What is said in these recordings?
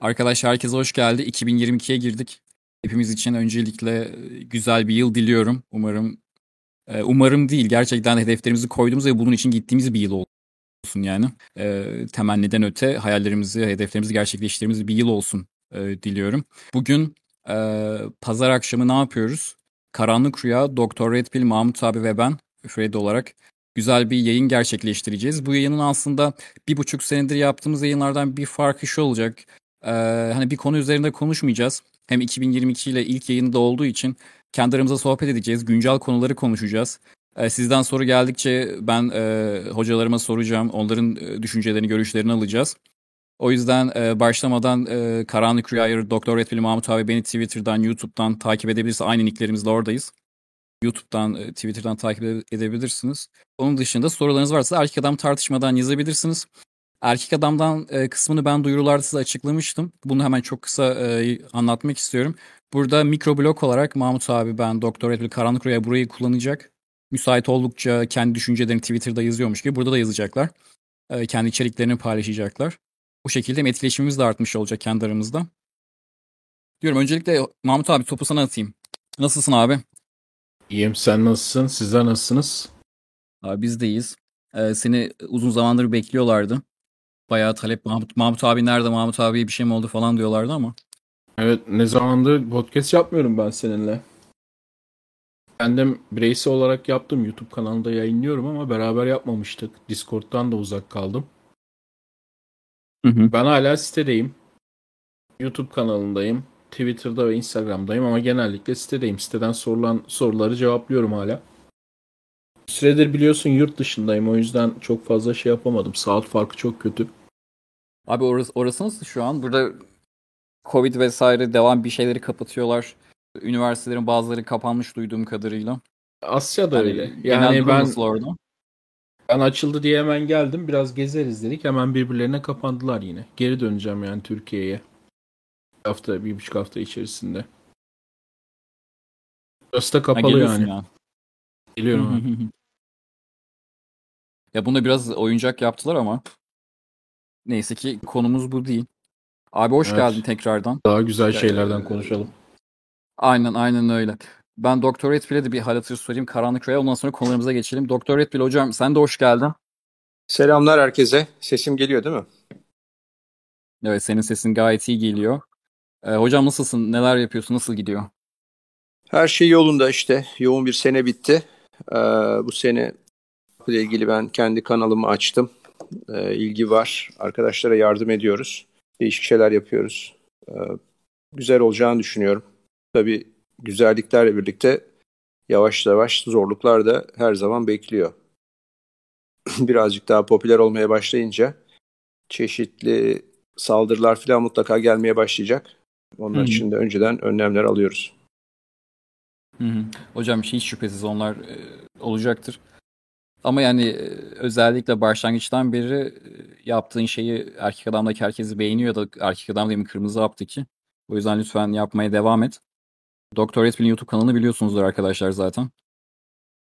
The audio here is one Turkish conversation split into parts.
Arkadaşlar herkese hoş geldi. 2022'ye girdik. Hepimiz için öncelikle e, güzel bir yıl diliyorum. Umarım e, umarım değil gerçekten hedeflerimizi koyduğumuz ve bunun için gittiğimiz bir yıl olsun yani. E, temenniden öte hayallerimizi, hedeflerimizi gerçekleştirdiğimiz bir yıl olsun diliyorum. Bugün pazar akşamı ne yapıyoruz? Karanlık Rüya, Doktor Red Pill, Mahmut abi ve ben Fred olarak güzel bir yayın gerçekleştireceğiz. Bu yayının aslında bir buçuk senedir yaptığımız yayınlardan bir farkı şu olacak. Ee, hani bir konu üzerinde konuşmayacağız. Hem 2022 ile ilk yayında olduğu için kendi aramızda sohbet edeceğiz. Güncel konuları konuşacağız. Ee, sizden soru geldikçe ben e, hocalarıma soracağım. Onların e, düşüncelerini, görüşlerini alacağız. O yüzden e, başlamadan e, Karanlık Rüya'yı Doktor Redfield Mahmut abi beni Twitter'dan, YouTube'dan takip edebilirse aynı nicklerimizle oradayız. YouTube'dan, e, Twitter'dan takip edebilirsiniz. Onun dışında sorularınız varsa erkek adam tartışmadan yazabilirsiniz. Erkek adamdan e, kısmını ben duyurularda size açıklamıştım. Bunu hemen çok kısa e, anlatmak istiyorum. Burada mikroblok olarak Mahmut abi ben Doktor Edil Karanlık Rüya burayı kullanacak. Müsait oldukça kendi düşüncelerini Twitter'da yazıyormuş gibi burada da yazacaklar. E, kendi içeriklerini paylaşacaklar. Bu şekilde etkileşimimiz de artmış olacak kendi aramızda. Diyorum öncelikle Mahmut abi topu sana atayım. Nasılsın abi? İyiyim sen nasılsın? Sizler nasılsınız? Abi biz deyiz. Ee, seni uzun zamandır bekliyorlardı. Bayağı talep Mahmut, Mahmut abi nerede Mahmut abiye bir şey mi oldu falan diyorlardı ama. Evet ne zamandır podcast yapmıyorum ben seninle. Kendim bireysel olarak yaptım. YouTube kanalında yayınlıyorum ama beraber yapmamıştık. Discord'dan da uzak kaldım. Hı hı. Ben hala sitedeyim. YouTube kanalındayım. Twitter'da ve Instagram'dayım ama genellikle sitedeyim. Siteden sorulan soruları cevaplıyorum hala. Süredir biliyorsun yurt dışındayım o yüzden çok fazla şey yapamadım. Saat farkı çok kötü. Abi orası, orası nasıl şu an? Burada Covid vesaire devam bir şeyleri kapatıyorlar. Üniversitelerin bazıları kapanmış duyduğum kadarıyla. Asya'da yani, öyle. Yani ben orada? Ben açıldı diye hemen geldim. Biraz gezeriz dedik. Hemen birbirlerine kapandılar yine. Geri döneceğim yani Türkiye'ye. Bir hafta, bir buçuk hafta içerisinde. Burası da kapalı ha, yani. Ya. Geliyorum. ya bunu biraz oyuncak yaptılar ama Neyse ki konumuz bu değil. Abi hoş evet. geldin tekrardan. Daha güzel şeylerden konuşalım. Aynen aynen öyle. Ben Doktor Redfield'e de bir hal hatır sorayım. Karanlık Rüya ondan sonra konularımıza geçelim. Doktor Redfield hocam sen de hoş geldin. Selamlar herkese. Sesim geliyor değil mi? Evet senin sesin gayet iyi geliyor. Ee, hocam nasılsın? Neler yapıyorsun? Nasıl gidiyor? Her şey yolunda işte. Yoğun bir sene bitti. Ee, bu sene ile ilgili ben kendi kanalımı açtım e, ilgi var. Arkadaşlara yardım ediyoruz. Değişik şeyler yapıyoruz. E, güzel olacağını düşünüyorum. Tabii güzelliklerle birlikte yavaş yavaş zorluklar da her zaman bekliyor. Birazcık daha popüler olmaya başlayınca çeşitli saldırılar falan mutlaka gelmeye başlayacak. Onlar Hı-hı. için de önceden önlemler alıyoruz. Hı-hı. Hocam hiç şüphesiz onlar e, olacaktır. Ama yani e, özellikle başlangıçtan beri e, yaptığın şeyi erkek adamdaki herkesi beğeniyor da erkek adam değil mi kırmızı haptı ki. O yüzden lütfen yapmaya devam et. Doktor Redfield'in YouTube kanalını biliyorsunuzdur arkadaşlar zaten.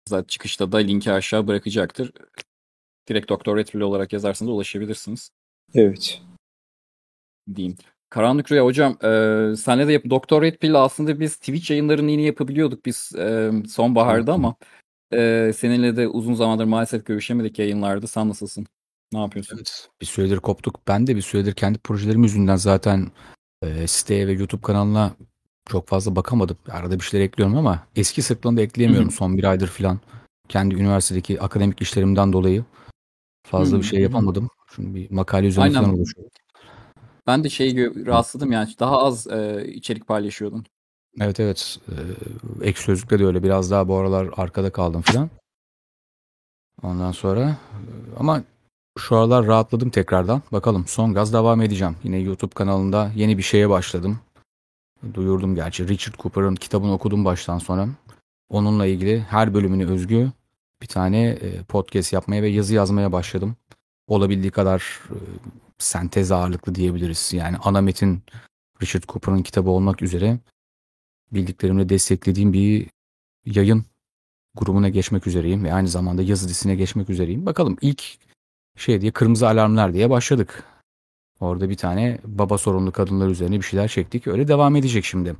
Zaten çıkışta da linki aşağı bırakacaktır. Direkt Doktor Redfield olarak yazarsanız ulaşabilirsiniz. Evet. Diyeyim. Karanlık Rüya hocam e, senle de yap Doktor Redfield aslında biz Twitch yayınlarını yine yapabiliyorduk biz e, sonbaharda ama ee, seninle de uzun zamandır maalesef görüşemedik yayınlarda. Sen nasılsın? Ne yapıyorsun? Evet, bir süredir koptuk. Ben de bir süredir kendi projelerim yüzünden zaten e, siteye ve YouTube kanalına çok fazla bakamadım. Arada bir şeyler ekliyorum ama eski sıklığında ekleyemiyorum son bir aydır falan. Kendi üniversitedeki akademik işlerimden dolayı fazla bir şey yapamadım. Çünkü bir makale üzerine Aynen. falan oluşuyor. Ben de şeyi rastladım yani daha az e, içerik paylaşıyordum. Evet evet. Ee, ek sözlükte de öyle. Biraz daha bu aralar arkada kaldım falan. Ondan sonra ama şu aralar rahatladım tekrardan. Bakalım son gaz devam edeceğim. Yine YouTube kanalında yeni bir şeye başladım. Duyurdum gerçi. Richard Cooper'ın kitabını okudum baştan sona. Onunla ilgili her bölümünü özgü bir tane podcast yapmaya ve yazı yazmaya başladım. Olabildiği kadar sentez ağırlıklı diyebiliriz. Yani ana metin Richard Cooper'ın kitabı olmak üzere bildiklerimle desteklediğim bir yayın grubuna geçmek üzereyim ve aynı zamanda yazı dizisine geçmek üzereyim. Bakalım ilk şey diye kırmızı alarmlar diye başladık. Orada bir tane baba sorumlu kadınlar üzerine bir şeyler çektik. Öyle devam edecek şimdi.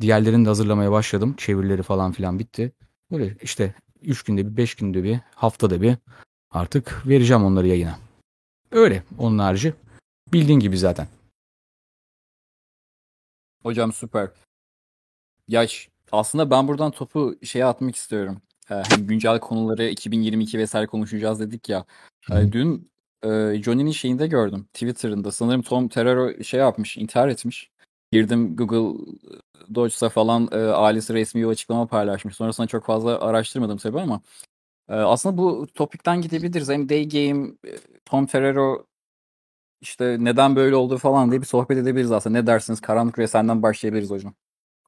Diğerlerini de hazırlamaya başladım. Çevirileri falan filan bitti. Böyle işte 3 günde bir, 5 günde bir, haftada bir artık vereceğim onları yayına. Öyle onun harici. Bildiğin gibi zaten. Hocam süper. Ya aslında ben buradan topu şeye atmak istiyorum. Ee, hani güncel konuları 2022 vesaire konuşacağız dedik ya. Ee, dün e, Johnny'nin şeyinde gördüm. Twitter'ında sanırım Tom Terrero şey yapmış, intihar etmiş. Girdim Google Docs'a falan e, ailesi resmi bir açıklama paylaşmış. Sonrasında çok fazla araştırmadım tabii ama e, aslında bu topikten gidebiliriz. Hem Day Game, e, Tom Terrero işte neden böyle oldu falan diye bir sohbet edebiliriz aslında. Ne dersiniz? Karanlık ve senden başlayabiliriz hocam.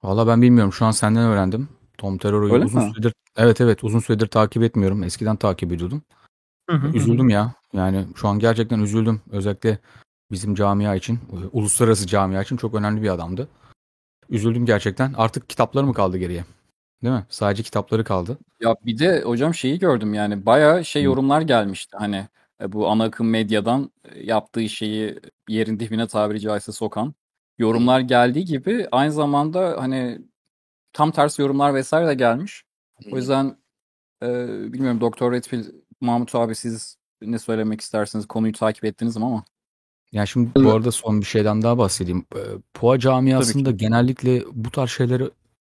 Valla ben bilmiyorum. Şu an senden öğrendim. Tom Terror'u Öyle uzun mi? süredir evet evet uzun süredir takip etmiyorum. Eskiden takip ediyordum. Üzüldüm ya. Yani şu an gerçekten üzüldüm. Özellikle bizim camia için, e, uluslararası camia için çok önemli bir adamdı. Üzüldüm gerçekten. Artık kitapları mı kaldı geriye? Değil mi? Sadece kitapları kaldı. Ya bir de hocam şeyi gördüm yani bayağı şey Hı. yorumlar gelmişti hani e, bu ana akım medyadan e, yaptığı şeyi yerin dibine tabiri caizse sokan yorumlar geldiği gibi aynı zamanda hani tam tersi yorumlar vesaire de gelmiş. O yüzden e, bilmiyorum Doktor Redfield, Mahmut abi siz ne söylemek istersiniz? Konuyu takip ettiniz mi ama? Yani şimdi bu arada son bir şeyden daha bahsedeyim. E, Poa camiasında genellikle bu tarz şeyleri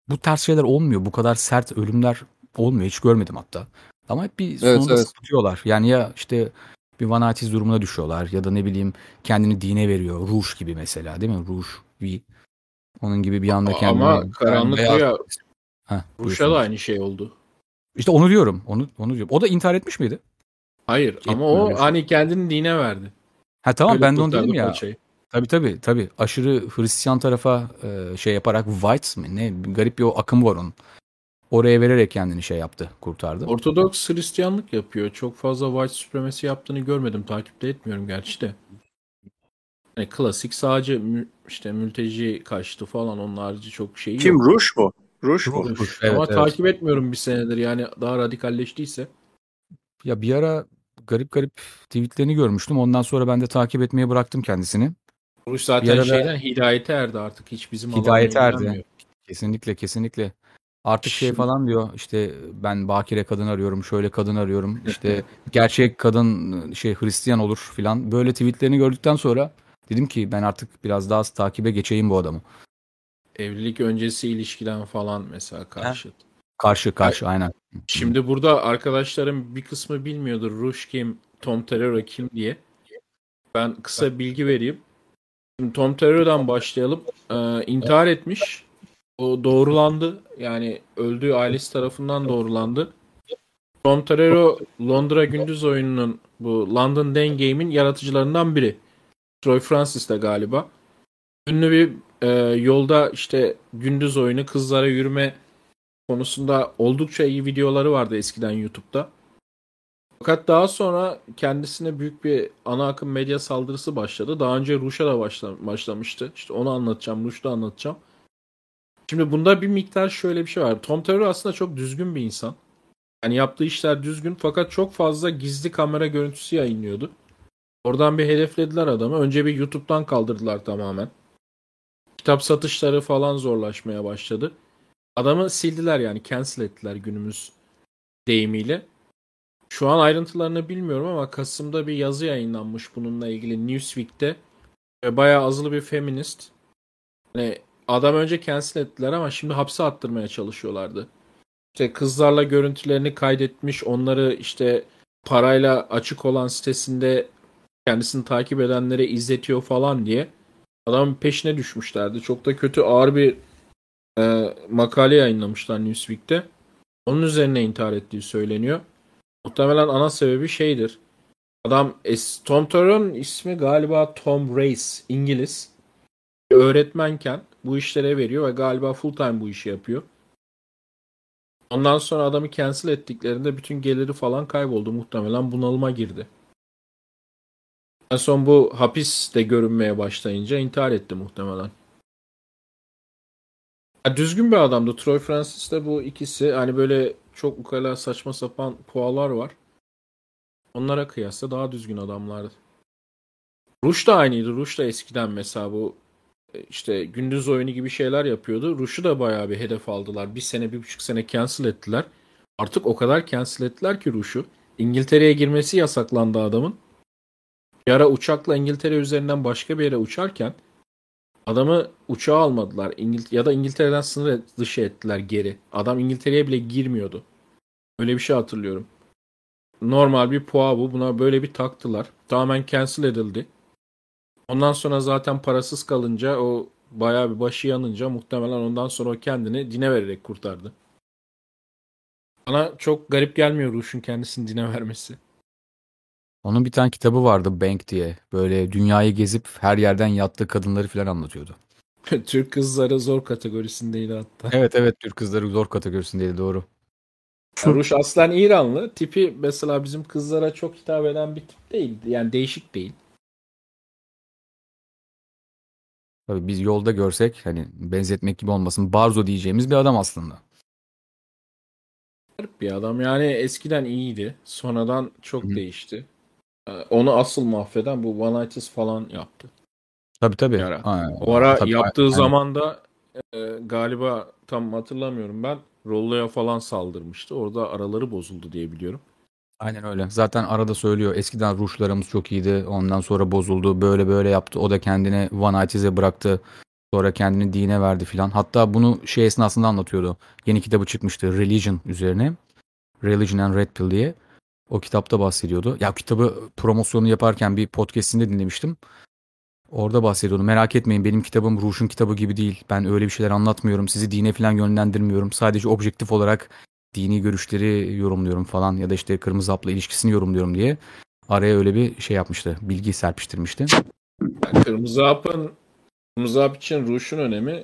bu tarz şeyler olmuyor. Bu kadar sert ölümler olmuyor. Hiç görmedim hatta. Ama hep bir Evet, sonunda evet. sapıtıyorlar. Yani ya işte bir vanatiz durumuna düşüyorlar ya da ne bileyim kendini dine veriyor. Ruş gibi mesela değil mi? Ruş bir onun gibi bir anda kendini Ama karanlık rüya Heh, Ruş'a da aynı şey oldu. İşte onu diyorum. Onu onu diyorum. O da intihar etmiş miydi? Hayır Etmiyor ama o şey. hani kendini dine verdi. Ha tamam Öyle ben de onu dedim ya. paçayı. Tabii tabii tabii. Aşırı Hristiyan tarafa e, şey yaparak Whites mi ne garip bir o akım var onun. Oraya vererek kendini şey yaptı, kurtardı. Ortodoks Hristiyanlık yapıyor. Çok fazla white supremacy yaptığını görmedim. Takipte etmiyorum gerçi de. Yani klasik sadece mü- işte mülteci kaçtı falan onun harici çok şey Kim yok. Ruş mu? Ruş mu? Ruş, Ruş, evet, Ama evet. takip etmiyorum bir senedir yani daha radikalleştiyse. Ya bir ara garip garip tweetlerini görmüştüm. Ondan sonra ben de takip etmeye bıraktım kendisini. Ruş Bir zaten arada- şeyden hidayete erdi artık hiç bizim Hidayete erdi. Kesinlikle kesinlikle. Artık şey falan diyor işte ben bakire kadın arıyorum, şöyle kadın arıyorum. İşte gerçek kadın şey Hristiyan olur filan. Böyle tweetlerini gördükten sonra dedim ki ben artık biraz daha takibe geçeyim bu adamı. Evlilik öncesi ilişkiden falan mesela karşı. Karşı karşı aynen. Şimdi burada arkadaşlarım bir kısmı bilmiyordur Rush kim, Tom Terrero kim diye. Ben kısa bilgi vereyim. Şimdi Tom Terrero'dan başlayalım. Ee, intihar etmiş. O doğrulandı. Yani öldüğü ailesi tarafından doğrulandı. Tom Terrero Londra gündüz oyununun bu London Den Game'in yaratıcılarından biri. Troy Francis de galiba. Ünlü bir e, yolda işte gündüz oyunu kızlara yürüme konusunda oldukça iyi videoları vardı eskiden YouTube'da. Fakat daha sonra kendisine büyük bir ana akım medya saldırısı başladı. Daha önce Ruş'a da başla- başlamıştı. İşte onu anlatacağım, Ruş'ta anlatacağım. Şimdi bunda bir miktar şöyle bir şey var. Tom Terror aslında çok düzgün bir insan. Yani yaptığı işler düzgün fakat çok fazla gizli kamera görüntüsü yayınlıyordu. Oradan bir hedeflediler adamı. Önce bir YouTube'dan kaldırdılar tamamen. Kitap satışları falan zorlaşmaya başladı. Adamı sildiler yani cancel ettiler günümüz deyimiyle. Şu an ayrıntılarını bilmiyorum ama Kasım'da bir yazı yayınlanmış bununla ilgili Newsweek'te. Bayağı azılı bir feminist. Yani adam önce cancel ettiler ama şimdi hapse attırmaya çalışıyorlardı. İşte kızlarla görüntülerini kaydetmiş, onları işte parayla açık olan sitesinde kendisini takip edenlere izletiyor falan diye adamın peşine düşmüşlerdi. Çok da kötü ağır bir e, makale yayınlamışlar Newsweek'te. Onun üzerine intihar ettiği söyleniyor. Muhtemelen ana sebebi şeydir. Adam Tom Terrell'ın ismi galiba Tom Race, İngiliz. Öğretmenken bu işlere veriyor ve galiba full time bu işi yapıyor. Ondan sonra adamı cancel ettiklerinde bütün geliri falan kayboldu. Muhtemelen bunalıma girdi. En son bu hapiste görünmeye başlayınca intihar etti muhtemelen. Ya düzgün bir adamdı. Troy Francis de bu ikisi hani böyle çok ukala saçma sapan pualar var. Onlara kıyasla daha düzgün adamlardı. Rush da aynıydı. Rush da eskiden mesela bu işte gündüz oyunu gibi şeyler yapıyordu. Rush'u da bayağı bir hedef aldılar. Bir sene, bir buçuk sene cancel ettiler. Artık o kadar cancel ettiler ki Rush'u. İngiltere'ye girmesi yasaklandı adamın. Bir ara uçakla İngiltere üzerinden başka bir yere uçarken adamı uçağa almadılar. İngil ya da İngiltere'den sınır dışı ettiler geri. Adam İngiltere'ye bile girmiyordu. Öyle bir şey hatırlıyorum. Normal bir puan bu. Buna böyle bir taktılar. Tamamen cancel edildi. Ondan sonra zaten parasız kalınca o bayağı bir başı yanınca muhtemelen ondan sonra o kendini dine vererek kurtardı. Bana çok garip gelmiyor Rush'un kendisini dine vermesi. Onun bir tane kitabı vardı Bank diye. Böyle dünyayı gezip her yerden yattığı kadınları falan anlatıyordu. Türk kızları zor kategorisindeydi hatta. Evet evet Türk kızları zor kategorisindeydi doğru. Ya Rush aslen İranlı. Tipi mesela bizim kızlara çok hitap eden bir tip değil. Yani değişik değil. Tabii biz yolda görsek hani benzetmek gibi olmasın Barzo diyeceğimiz bir adam aslında. Garip bir adam. Yani eskiden iyiydi. Sonradan çok Hı. değişti. Ee, Onu asıl mahveden bu One Nights falan yaptı. Tabii tabii. Bir ara. Ha, O ara tabii, yaptığı aynen. zaman da e, galiba tam hatırlamıyorum ben. Rollo'ya falan saldırmıştı. Orada araları bozuldu diye biliyorum. Aynen öyle. Zaten arada söylüyor. Eskiden ruşlarımız çok iyiydi. Ondan sonra bozuldu. Böyle böyle yaptı. O da kendini Van Aytiz'e bıraktı. Sonra kendini dine verdi filan. Hatta bunu şey esnasında anlatıyordu. Yeni kitabı çıkmıştı Religion üzerine. Religion and Red Pill diye. O kitapta bahsediyordu. Ya kitabı promosyonu yaparken bir podcastinde dinlemiştim. Orada bahsediyordu. Merak etmeyin benim kitabım Ruş'un kitabı gibi değil. Ben öyle bir şeyler anlatmıyorum. Sizi dine falan yönlendirmiyorum. Sadece objektif olarak dini görüşleri yorumluyorum falan ya da işte kırmızı hapla ilişkisini yorumluyorum diye araya öyle bir şey yapmıştı. Bilgi serpiştirmişti. Yani Kırmızı Hap'ın Kırmızı Hap için Ruş'un önemi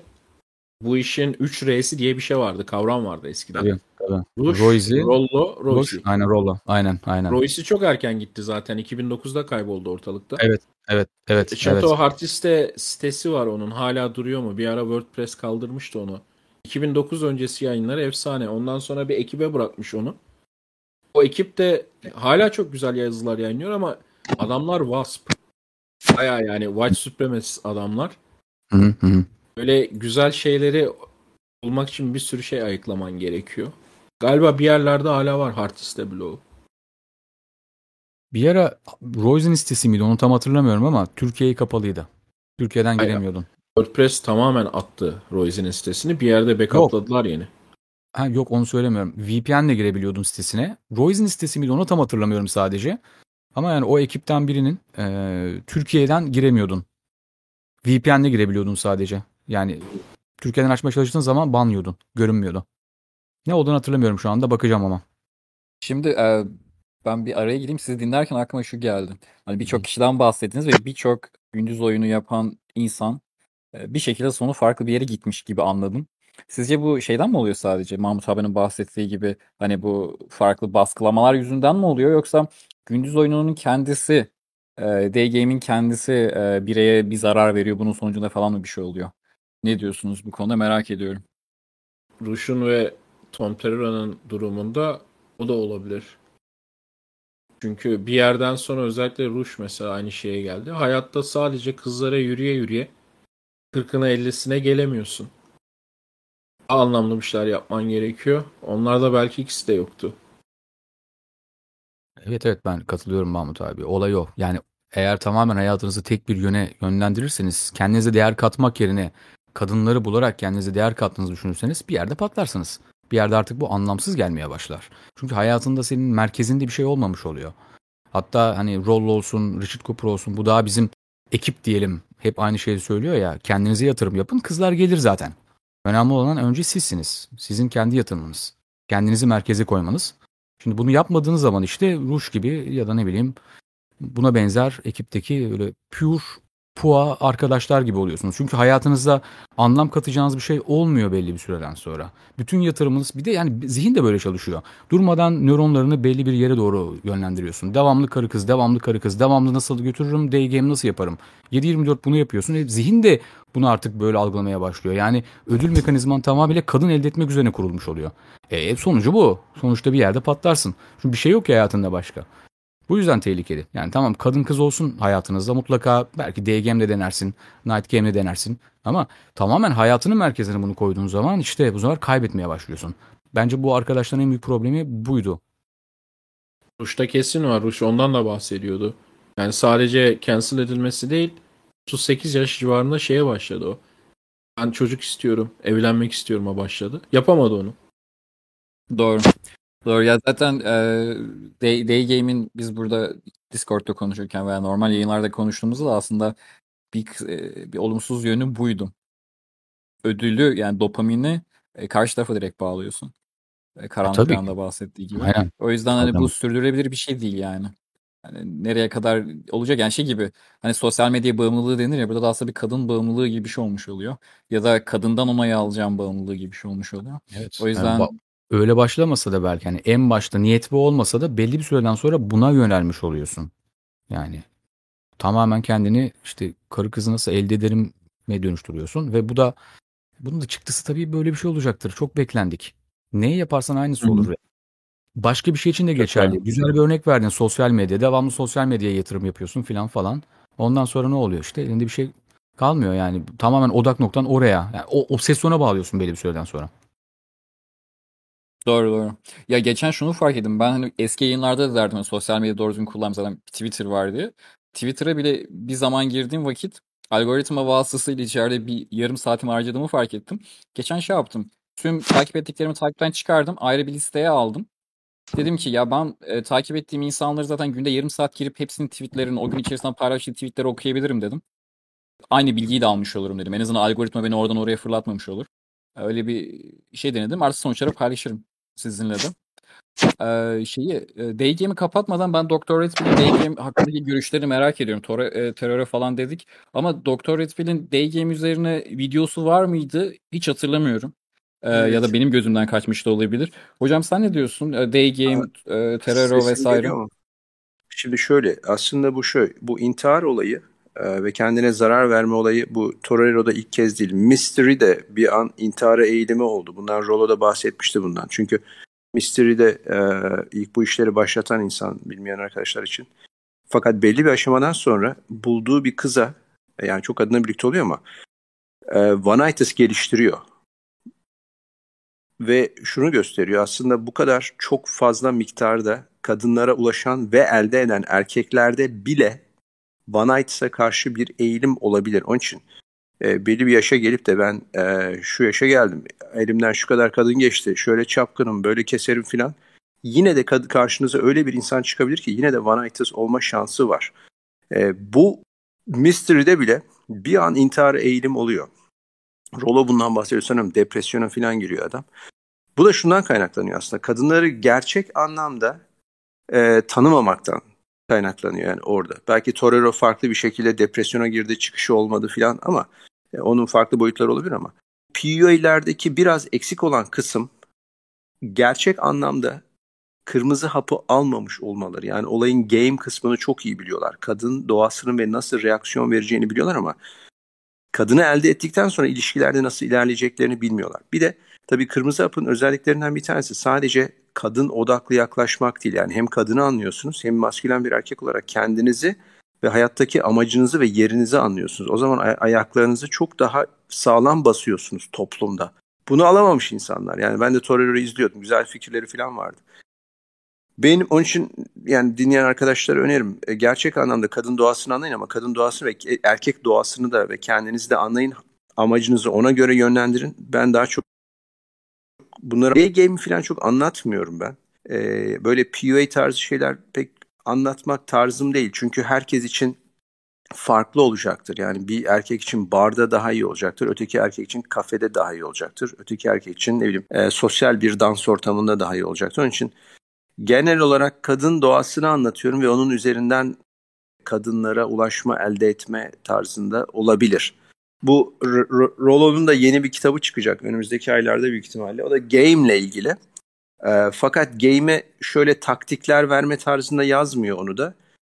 bu işin 3 R'si diye bir şey vardı. Kavram vardı eskiden. Tabii, tabii. Ruş, Royce, Rollo, Royce. Aynen Rollo. Aynen aynen. Royce'i çok erken gitti zaten. 2009'da kayboldu ortalıkta. Evet evet evet. Chateau evet. Hartis'te sitesi var onun. Hala duruyor mu? Bir ara WordPress kaldırmıştı onu. 2009 öncesi yayınları efsane. Ondan sonra bir ekibe bırakmış onu. O ekip de hala çok güzel yazılar yayınlıyor ama adamlar wasp. Baya yani white supremacist adamlar. Hı hı hı. Böyle güzel şeyleri bulmak için bir sürü şey ayıklaman gerekiyor. Galiba bir yerlerde hala var Hartis'te bloğu. Bir ara Royce'in sitesi miydi onu tam hatırlamıyorum ama Türkiye'yi kapalıydı. Türkiye'den giremiyordun. WordPress tamamen attı Royce'in sitesini. Bir yerde backupladılar yeni. Ha, yok onu söylemiyorum. VPN'le girebiliyordun sitesine. Royce'in sitesi miydi onu tam hatırlamıyorum sadece. Ama yani o ekipten birinin e, Türkiye'den giremiyordun. VPN'le girebiliyordun sadece. Yani Türkiye'den açmaya çalıştığın zaman banlıyordun. Görünmüyordu. Ne olduğunu hatırlamıyorum şu anda bakacağım ama. Şimdi e, ben bir araya gireyim. Sizi dinlerken aklıma şu geldi. Hani birçok kişiden bahsettiniz ve birçok gündüz oyunu yapan insan bir şekilde sonu farklı bir yere gitmiş gibi anladım. Sizce bu şeyden mi oluyor sadece? Mahmut abinin bahsettiği gibi hani bu farklı baskılamalar yüzünden mi oluyor yoksa gündüz oyununun kendisi, e, day game'in kendisi bireye bir zarar veriyor bunun sonucunda falan mı bir şey oluyor? Ne diyorsunuz bu konuda merak ediyorum. Rush'un ve Tom Terror'ın durumunda o da olabilir. Çünkü bir yerden sonra özellikle Rush mesela aynı şeye geldi. Hayatta sadece kızlara yürüye yürüye 40'ına 50'sine gelemiyorsun. Anlamlı bir şeyler yapman gerekiyor. Onlarda belki ikisi de yoktu. Evet evet ben katılıyorum Mahmut abi. Olay o. Yani eğer tamamen hayatınızı tek bir yöne yönlendirirseniz kendinize değer katmak yerine kadınları bularak kendinize değer kattığınızı düşünürseniz bir yerde patlarsınız. Bir yerde artık bu anlamsız gelmeye başlar. Çünkü hayatında senin merkezinde bir şey olmamış oluyor. Hatta hani Rollo olsun, Richard Cooper olsun bu daha bizim ekip diyelim. Hep aynı şeyi söylüyor ya. Kendinize yatırım yapın kızlar gelir zaten. Önemli olan önce sizsiniz. Sizin kendi yatırımınız. Kendinizi merkeze koymanız. Şimdi bunu yapmadığınız zaman işte Rush gibi ya da ne bileyim buna benzer ekipteki öyle pure pua arkadaşlar gibi oluyorsunuz. Çünkü hayatınızda anlam katacağınız bir şey olmuyor belli bir süreden sonra. Bütün yatırımınız bir de yani zihin de böyle çalışıyor. Durmadan nöronlarını belli bir yere doğru yönlendiriyorsun. Devamlı karı kız, devamlı karı kız, devamlı nasıl götürürüm, day game nasıl yaparım. 7-24 bunu yapıyorsun. E, zihin de bunu artık böyle algılamaya başlıyor. Yani ödül mekanizman tamamıyla kadın elde etmek üzerine kurulmuş oluyor. E, sonucu bu. Sonuçta bir yerde patlarsın. Çünkü bir şey yok ya hayatında başka. Bu yüzden tehlikeli. Yani tamam kadın kız olsun hayatınızda mutlaka belki DGM'de denersin, Night Game'de denersin. Ama tamamen hayatının merkezine bunu koyduğun zaman işte bu sefer kaybetmeye başlıyorsun. Bence bu arkadaşların en büyük problemi buydu. Ruş'ta kesin var. Ruş ondan da bahsediyordu. Yani sadece cancel edilmesi değil 38 yaş civarında şeye başladı o. Ben çocuk istiyorum, evlenmek istiyorum'a başladı. Yapamadı onu. Doğru. Doğru ya zaten e, Day, Day Game'in biz burada Discord'da konuşurken veya normal yayınlarda konuştuğumuzda da aslında bir, e, bir olumsuz yönü buydu. Ödülü yani dopamini e, karşı tarafa direkt bağlıyorsun. E, karanlık anda bahsettiği gibi. Aynen. O yüzden hani Adam. bu sürdürülebilir bir şey değil yani. Hani nereye kadar olacak yani şey gibi hani sosyal medya bağımlılığı denir ya burada da aslında bir kadın bağımlılığı gibi bir şey olmuş oluyor. Ya da kadından onayı alacağım bağımlılığı gibi bir şey olmuş oluyor. Evet. O yüzden ba- öyle başlamasa da belki hani en başta niyet bu olmasa da belli bir süreden sonra buna yönelmiş oluyorsun. Yani tamamen kendini işte karı kızı nasıl elde ederim ne dönüştürüyorsun ve bu da bunun da çıktısı tabii böyle bir şey olacaktır. Çok beklendik. Neyi yaparsan aynısı Hı hı. olur. Başka bir şey için de geçerli. önemli. Güzel bir örnek verdin sosyal medya. Devamlı sosyal medyaya yatırım yapıyorsun filan falan. Ondan sonra ne oluyor işte elinde bir şey kalmıyor yani. Tamamen odak noktan oraya. Yani o obsesyona bağlıyorsun belli bir süreden sonra. Doğru doğru. Ya geçen şunu fark ettim. Ben hani eski yayınlarda da derdim hani sosyal medya doğru düzgün kullanmam zaten Twitter var diye. Twitter'a bile bir zaman girdiğim vakit algoritma vasıtasıyla içeride bir yarım saatimi harcadığımı fark ettim. Geçen şey yaptım. Tüm takip ettiklerimi takipten çıkardım. Ayrı bir listeye aldım. Dedim ki ya ben e, takip ettiğim insanları zaten günde yarım saat girip hepsinin tweetlerini o gün içerisinde paylaştığı tweetleri okuyabilirim dedim. Aynı bilgiyi de almış olurum dedim. En azından algoritma beni oradan oraya fırlatmamış olur. Öyle bir şey denedim. Artık sonuçları paylaşırım sizinle de. Ee, şeyi Day Game'i kapatmadan ben Dr. Redfield'in Day Game hakkındaki görüşlerini merak ediyorum. Tora, e, teröre falan dedik. Ama Dr. Redfield'in Day Game üzerine videosu var mıydı? Hiç hatırlamıyorum. Ee, Evet. Ya da benim gözümden kaçmış da olabilir. Hocam sen ne diyorsun? Day Game, e, Sesim vesaire. Şimdi şöyle aslında bu şöyle bu intihar olayı e, ve kendine zarar verme olayı bu Torero'da ilk kez değil. Mystery de bir an intihara eğilimi oldu. Bundan Rolo da bahsetmişti bundan. Çünkü Mystery de e, ilk bu işleri başlatan insan bilmeyen arkadaşlar için. Fakat belli bir aşamadan sonra bulduğu bir kıza e, yani çok adına birlikte oluyor ama e, Vanitas geliştiriyor. Ve şunu gösteriyor aslında bu kadar çok fazla miktarda kadınlara ulaşan ve elde eden erkeklerde bile Vanitas'a karşı bir eğilim olabilir. Onun için e, belli bir yaşa gelip de ben e, şu yaşa geldim. Elimden şu kadar kadın geçti. Şöyle çapkınım, böyle keserim filan. Yine de karşınıza öyle bir insan çıkabilir ki yine de Vanitas olma şansı var. E, bu Mystery'de bile bir an intihara eğilim oluyor. Rolo bundan bahsediyor. Sanırım depresyona falan giriyor adam. Bu da şundan kaynaklanıyor aslında. Kadınları gerçek anlamda e, tanımamaktan kaynaklanıyor yani orada. Belki Torero farklı bir şekilde depresyona girdi, çıkışı olmadı filan ama e, onun farklı boyutları olabilir ama PUA'lerdeki biraz eksik olan kısım gerçek anlamda kırmızı hapı almamış olmaları. Yani olayın game kısmını çok iyi biliyorlar. Kadın doğasının ve nasıl reaksiyon vereceğini biliyorlar ama kadını elde ettikten sonra ilişkilerde nasıl ilerleyeceklerini bilmiyorlar. Bir de tabii kırmızı hapın özelliklerinden bir tanesi sadece kadın odaklı yaklaşmak değil. Yani hem kadını anlıyorsunuz hem maskülen bir erkek olarak kendinizi ve hayattaki amacınızı ve yerinizi anlıyorsunuz. O zaman ay- ayaklarınızı çok daha sağlam basıyorsunuz toplumda. Bunu alamamış insanlar. Yani ben de Torero'yu izliyordum. Güzel fikirleri falan vardı. Benim onun için yani dinleyen arkadaşlara önerim. E, Gerçek anlamda kadın doğasını anlayın ama kadın doğasını ve ke- erkek doğasını da ve kendinizi de anlayın. Amacınızı ona göre yönlendirin. Ben daha çok bunları e-game falan çok anlatmıyorum ben. Ee, böyle PUA tarzı şeyler pek anlatmak tarzım değil. Çünkü herkes için farklı olacaktır. Yani bir erkek için barda daha iyi olacaktır. Öteki erkek için kafede daha iyi olacaktır. Öteki erkek için ne bileyim e, sosyal bir dans ortamında daha iyi olacaktır. Onun için genel olarak kadın doğasını anlatıyorum ve onun üzerinden kadınlara ulaşma elde etme tarzında olabilir. Bu R- R- Rollo'nun da yeni bir kitabı çıkacak önümüzdeki aylarda büyük ihtimalle. O da game ile ilgili. E, fakat game'e şöyle taktikler verme tarzında yazmıyor onu da.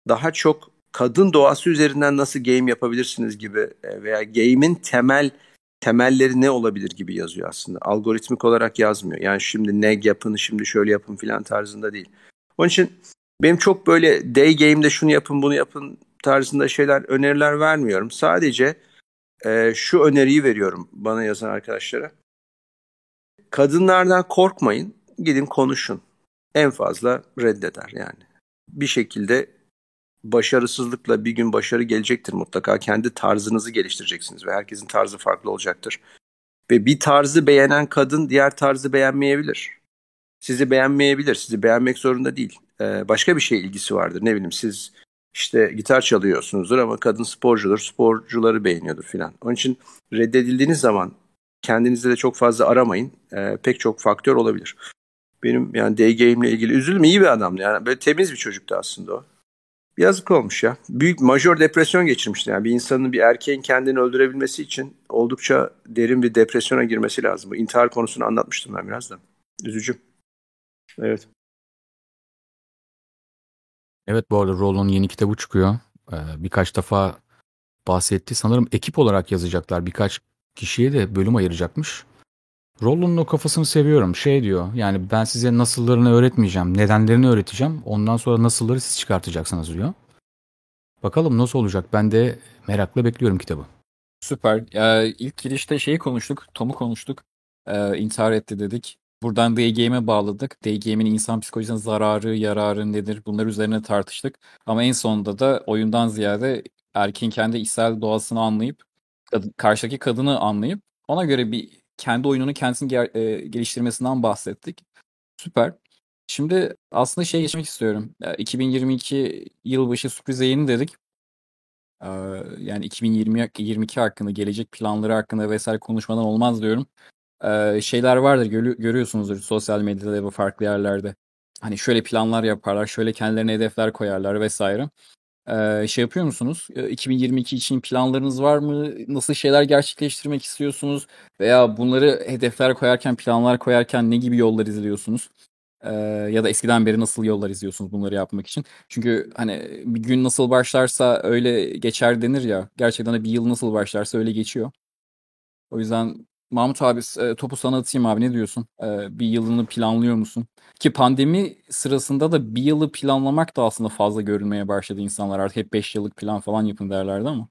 Daha çok kadın doğası üzerinden nasıl game yapabilirsiniz gibi e, veya game'in temel temelleri ne olabilir gibi yazıyor aslında. Algoritmik olarak yazmıyor. Yani şimdi neg yapın, şimdi şöyle yapın filan tarzında değil. Onun için Benim çok böyle day game'de şunu yapın bunu yapın tarzında şeyler öneriler vermiyorum. Sadece e, şu öneriyi veriyorum bana yazan arkadaşlara. Kadınlardan korkmayın. Gidin konuşun. En fazla reddeder yani. Bir şekilde başarısızlıkla bir gün başarı gelecektir mutlaka. Kendi tarzınızı geliştireceksiniz ve herkesin tarzı farklı olacaktır. Ve bir tarzı beğenen kadın diğer tarzı beğenmeyebilir. Sizi beğenmeyebilir. Sizi beğenmek zorunda değil. Ee, başka bir şey ilgisi vardır. Ne bileyim siz işte gitar çalıyorsunuzdur ama kadın sporcudur. Sporcuları beğeniyordur filan. Onun için reddedildiğiniz zaman kendinizde de çok fazla aramayın. Ee, pek çok faktör olabilir. Benim yani day game ile ilgili üzüldüm. iyi bir adamdı yani. Böyle temiz bir çocuktu aslında o. Yazık olmuş ya. Büyük majör depresyon geçirmişti. Yani bir insanın bir erkeğin kendini öldürebilmesi için oldukça derin bir depresyona girmesi lazım. Bu intihar konusunu anlatmıştım ben biraz da. Üzücü. Evet. Evet bu arada Rollon'un yeni kitabı çıkıyor. Ee, birkaç defa bahsetti. Sanırım ekip olarak yazacaklar. Birkaç kişiye de bölüm ayıracakmış. Rollon'un o kafasını seviyorum. Şey diyor yani ben size nasıllarını öğretmeyeceğim. Nedenlerini öğreteceğim. Ondan sonra nasılları siz çıkartacaksınız diyor. Bakalım nasıl olacak. Ben de merakla bekliyorum kitabı. Süper. Ya, ilk girişte şeyi konuştuk. Tom'u konuştuk. Ee, intihar etti dedik. Buradan Day bağladık. Day insan psikolojisine zararı, yararı nedir? Bunlar üzerine tartıştık. Ama en sonunda da oyundan ziyade erkeğin kendi içsel doğasını anlayıp karşıdaki kadını anlayıp ona göre bir kendi oyununu kendisini e, geliştirmesinden bahsettik. Süper. Şimdi aslında şey geçmek istiyorum. 2022 yılbaşı sürpriz yayını dedik. Yani 2022 hakkında, gelecek planları hakkında vesaire konuşmadan olmaz diyorum. Şeyler vardır görüyorsunuzdur sosyal medyada ve farklı yerlerde. Hani şöyle planlar yaparlar, şöyle kendilerine hedefler koyarlar vesaire. Şey yapıyor musunuz? 2022 için planlarınız var mı? Nasıl şeyler gerçekleştirmek istiyorsunuz? Veya bunları hedefler koyarken, planlar koyarken ne gibi yollar izliyorsunuz? Ya da eskiden beri nasıl yollar izliyorsunuz bunları yapmak için? Çünkü hani bir gün nasıl başlarsa öyle geçer denir ya. Gerçekten de bir yıl nasıl başlarsa öyle geçiyor. O yüzden Mahmut abi e, topu sana atayım abi ne diyorsun? E, bir yılını planlıyor musun? Ki pandemi sırasında da bir yılı planlamak da aslında fazla görülmeye başladı insanlar. Artık hep 5 yıllık plan falan yapın derlerdi ama.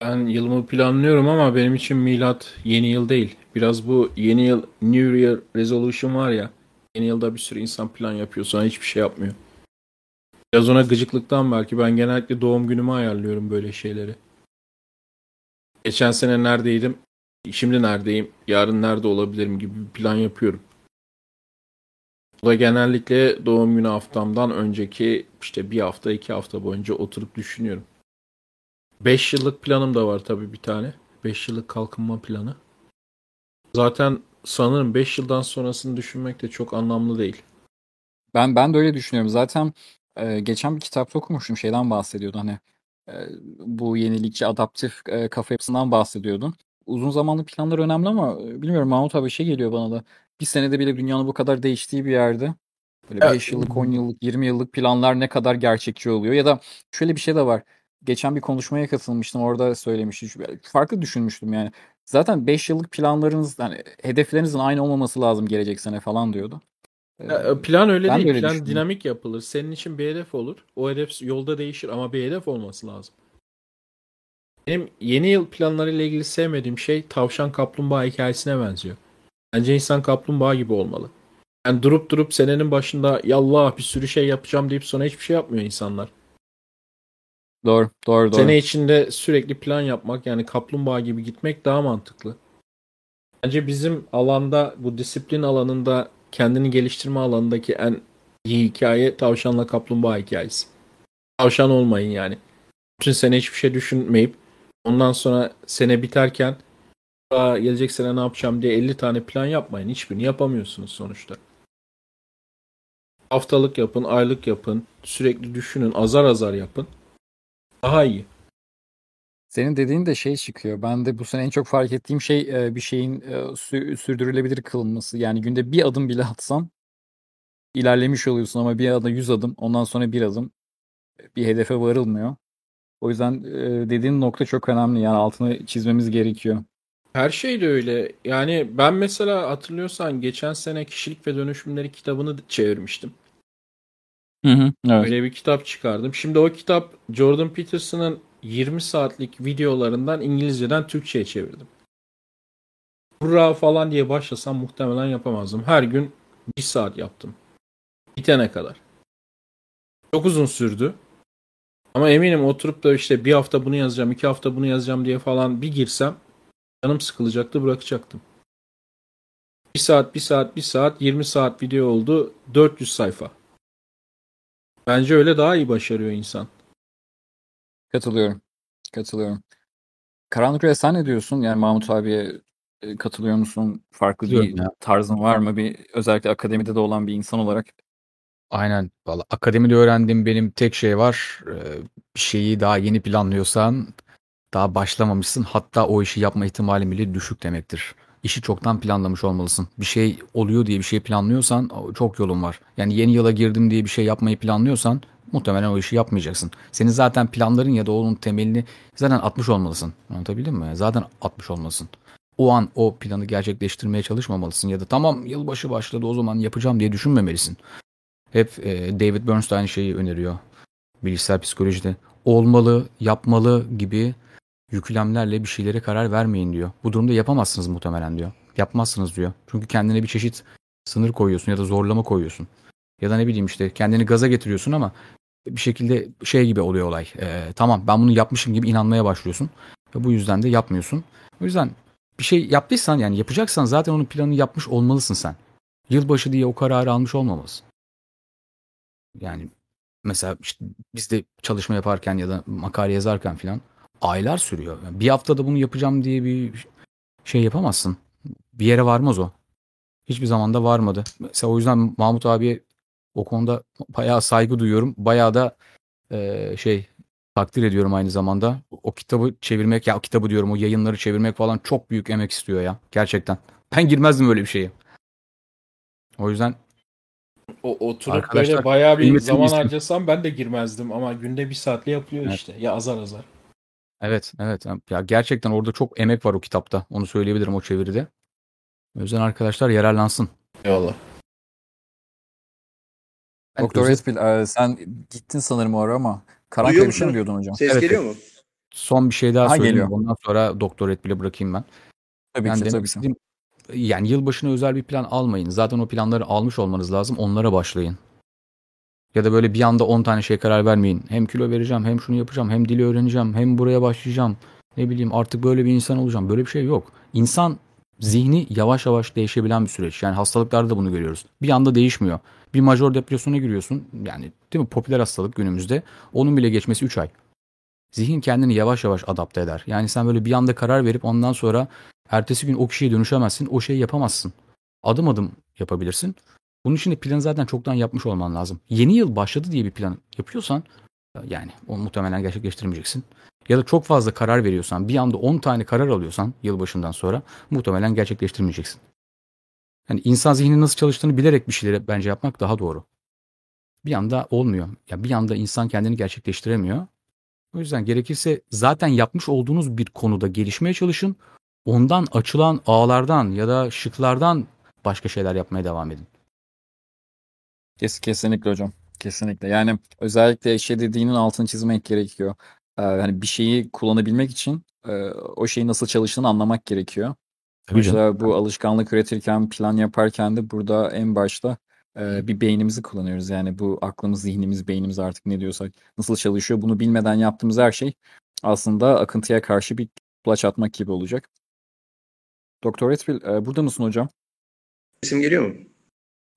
Ben yılımı planlıyorum ama benim için milat yeni yıl değil. Biraz bu yeni yıl New Year Resolution var ya. Yeni yılda bir sürü insan plan yapıyor sonra hiçbir şey yapmıyor. Biraz ona gıcıklıktan belki ben genellikle doğum günümü ayarlıyorum böyle şeyleri. Geçen sene neredeydim? Şimdi neredeyim? Yarın nerede olabilirim gibi bir plan yapıyorum. Bu da genellikle doğum günü haftamdan önceki işte bir hafta iki hafta boyunca oturup düşünüyorum. 5 yıllık planım da var tabii bir tane. 5 yıllık kalkınma planı. Zaten sanırım 5 yıldan sonrasını düşünmek de çok anlamlı değil. Ben ben de öyle düşünüyorum. Zaten e, geçen bir kitapta okumuştum. Şeyden bahsediyordu hani bu yenilikçi adaptif kafa yapısından bahsediyordun. Uzun zamanlı planlar önemli ama bilmiyorum Mahmut abi şey geliyor bana da. Bir senede bile dünyanın bu kadar değiştiği bir yerde böyle 5 yıllık, 10 yıllık, 20 yıllık planlar ne kadar gerçekçi oluyor. Ya da şöyle bir şey de var. Geçen bir konuşmaya katılmıştım. Orada söylemiştim. Farklı düşünmüştüm yani. Zaten 5 yıllık planlarınız, yani hedeflerinizin aynı olmaması lazım gelecek sene falan diyordu. Ya, plan öyle ben değil. Plan dinamik yapılır. Senin için bir hedef olur. O hedef yolda değişir ama bir hedef olması lazım. Benim yeni yıl planlarıyla ilgili sevmediğim şey tavşan kaplumbağa hikayesine benziyor. Bence insan kaplumbağa gibi olmalı. Yani durup durup senenin başında yallah bir sürü şey yapacağım deyip sonra hiçbir şey yapmıyor insanlar. Doğru, doğru, doğru. Sene içinde sürekli plan yapmak yani kaplumbağa gibi gitmek daha mantıklı. Bence bizim alanda bu disiplin alanında kendini geliştirme alanındaki en iyi hikaye tavşanla kaplumbağa hikayesi. Tavşan olmayın yani. Bütün sene hiçbir şey düşünmeyip ondan sonra sene biterken Aa, gelecek sene ne yapacağım diye 50 tane plan yapmayın. Hiçbirini yapamıyorsunuz sonuçta. Haftalık yapın, aylık yapın, sürekli düşünün, azar azar yapın. Daha iyi. Senin dediğin de şey çıkıyor. Ben de bu sene en çok fark ettiğim şey e, bir şeyin e, sürdürülebilir kılınması. Yani günde bir adım bile atsan ilerlemiş oluyorsun ama bir adım yüz adım ondan sonra bir adım bir hedefe varılmıyor. O yüzden e, dediğin nokta çok önemli. Yani altını çizmemiz gerekiyor. Her şey de öyle. Yani ben mesela hatırlıyorsan geçen sene Kişilik ve Dönüşümleri kitabını çevirmiştim. Hı hı, evet. Öyle bir kitap çıkardım. Şimdi o kitap Jordan Peterson'ın 20 saatlik videolarından İngilizceden Türkçe'ye çevirdim. Hurra falan diye başlasam muhtemelen yapamazdım. Her gün bir saat yaptım. Bitene kadar. Çok uzun sürdü. Ama eminim oturup da işte bir hafta bunu yazacağım, iki hafta bunu yazacağım diye falan bir girsem canım sıkılacaktı bırakacaktım. Bir saat, bir saat, bir saat, 20 saat video oldu. 400 sayfa. Bence öyle daha iyi başarıyor insan. Katılıyorum. Katılıyorum. Karanlık Rüya sen ne diyorsun? Yani Mahmut abiye e, katılıyor musun? Farklı bir ya. tarzın var mı? Bir özellikle akademide de olan bir insan olarak. Aynen. Valla akademide öğrendiğim benim tek şey var. Ee, Bir şeyi daha yeni planlıyorsan daha başlamamışsın. Hatta o işi yapma ihtimalin bile düşük demektir. İşi çoktan planlamış olmalısın. Bir şey oluyor diye bir şey planlıyorsan çok yolun var. Yani yeni yıla girdim diye bir şey yapmayı planlıyorsan muhtemelen o işi yapmayacaksın. Senin zaten planların ya da onun temelini zaten atmış olmalısın. Anlatabildim mi? Zaten atmış olmalısın. O an o planı gerçekleştirmeye çalışmamalısın ya da tamam yılbaşı başladı o zaman yapacağım diye düşünmemelisin. Hep e, David Bernstein şeyi öneriyor. Bilişsel psikolojide. Olmalı, yapmalı gibi yüklemlerle bir şeylere karar vermeyin diyor. Bu durumda yapamazsınız muhtemelen diyor. Yapmazsınız diyor. Çünkü kendine bir çeşit sınır koyuyorsun ya da zorlama koyuyorsun. Ya da ne bileyim işte kendini gaza getiriyorsun ama bir şekilde şey gibi oluyor olay. E, tamam ben bunu yapmışım gibi inanmaya başlıyorsun. Ve bu yüzden de yapmıyorsun. O yüzden bir şey yaptıysan yani yapacaksan zaten onun planını yapmış olmalısın sen. Yılbaşı diye o kararı almış olmamalısın. Yani mesela işte biz de çalışma yaparken ya da makale yazarken filan aylar sürüyor. Yani bir haftada bunu yapacağım diye bir şey yapamazsın. Bir yere varmaz o. Hiçbir zaman da varmadı. Mesela o yüzden Mahmut abiye o konuda bayağı saygı duyuyorum. Bayağı da eee, şey takdir ediyorum aynı zamanda. O kitabı çevirmek ya o kitabı diyorum o yayınları çevirmek falan çok büyük emek istiyor ya. Gerçekten. Ben girmezdim öyle bir şeye. O yüzden O oturup Arkadaşlar, böyle bayağı bir zaman bilsin. harcasam ben de girmezdim ama günde bir saatle yapılıyor Evet. işte. Ya azar azar. Evet, evet. Ya gerçekten orada çok emek var o kitapta. Onu söyleyebilirim o çeviride. O yüzden arkadaşlar yararlansın. Eyvallah. Doktor özet- Redfield e, sen gittin sanırım o ara ama Rüya bir şey mi diyordun hocam? Ses Evet, geliyor mu? son bir şey daha Ha, söyleyeyim. geliyor. Ondan sonra doktoret bile bırakayım ben. Tabii Yani ki tabii ki. yani yılbaşına özel bir plan almayın. Zaten o planları almış olmanız lazım. Onlara başlayın. Ya da böyle bir anda 10 tane şey karar vermeyin. Hem kilo vereceğim, hem şunu yapacağım, hem dili öğreneceğim, hem buraya başlayacağım. Ne bileyim artık böyle bir insan olacağım. Böyle bir şey yok. İnsan zihni yavaş yavaş değişebilen bir süreç. Yani hastalıklarda da bunu görüyoruz. Bir anda değişmiyor. Bir major depresyona giriyorsun. Yani değil mi popüler hastalık günümüzde. Onun bile geçmesi 3 ay. Zihin kendini yavaş yavaş adapte eder. Yani sen böyle bir anda karar verip ondan sonra ertesi gün o kişiye dönüşemezsin. O şeyi yapamazsın. Adım adım yapabilirsin. Bunun için de planı zaten çoktan yapmış olman lazım. Yeni yıl başladı diye bir plan yapıyorsan yani onu muhtemelen gerçekleştirmeyeceksin. Ya da çok fazla karar veriyorsan, bir anda 10 tane karar alıyorsan yılbaşından sonra muhtemelen gerçekleştirmeyeceksin. Yani insan zihninin nasıl çalıştığını bilerek bir şeyleri bence yapmak daha doğru. Bir anda olmuyor. Ya bir anda insan kendini gerçekleştiremiyor. O yüzden gerekirse zaten yapmış olduğunuz bir konuda gelişmeye çalışın. Ondan açılan ağlardan ya da şıklardan başka şeyler yapmaya devam edin. Kes, kesinlikle hocam. Kesinlikle. Yani özellikle şey dediğinin altını çizmek gerekiyor. Ee, yani bir şeyi kullanabilmek için e, o şeyin nasıl çalıştığını anlamak gerekiyor. Tabii canım. Mesela bu alışkanlık üretirken, plan yaparken de burada en başta e, bir beynimizi kullanıyoruz. Yani bu aklımız, zihnimiz, beynimiz artık ne diyorsak nasıl çalışıyor bunu bilmeden yaptığımız her şey aslında akıntıya karşı bir kulaç atmak gibi olacak. Doktor Redfield, e, burada mısın hocam? Sesim geliyor mu?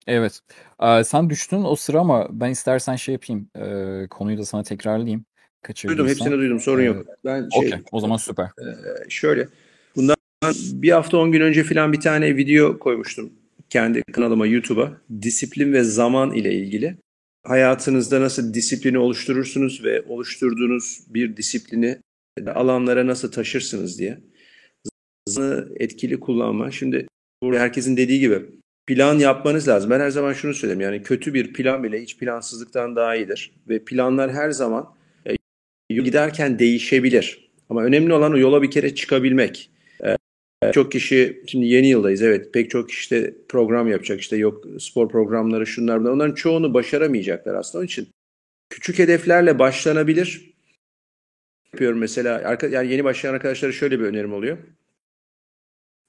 Evet. Ee, sen düştün o sıra ama ben istersen şey yapayım. Ee, konuyu da sana tekrarlayayım. Kaçırdıysan. Duydum hepsini duydum sorun Ee, yok. Ben şey Okey. O zaman süper. e, şöyle bir hafta 10 gün önce falan bir tane video koymuştum kendi kanalıma YouTube'a. Disiplin ve zaman ile ilgili. Hayatınızda nasıl disiplini oluşturursunuz ve oluşturduğunuz bir disiplini alanlara nasıl taşırsınız diye. Zamanı etkili kullanma. Şimdi burada herkesin dediği gibi plan yapmanız lazım. Ben her zaman şunu söyleyeyim yani kötü bir plan bile hiç plansızlıktan daha iyidir. Ve planlar her zaman e, giderken değişebilir. Ama önemli olan o yola bir kere çıkabilmek. E, çok kişi şimdi yeni yıldayız evet pek çok kişi de program yapacak işte yok spor programları şunlar bunlar onların çoğunu başaramayacaklar aslında. Onun için küçük hedeflerle başlanabilir. Yapıyorum mesela yani yeni başlayan arkadaşlara şöyle bir önerim oluyor.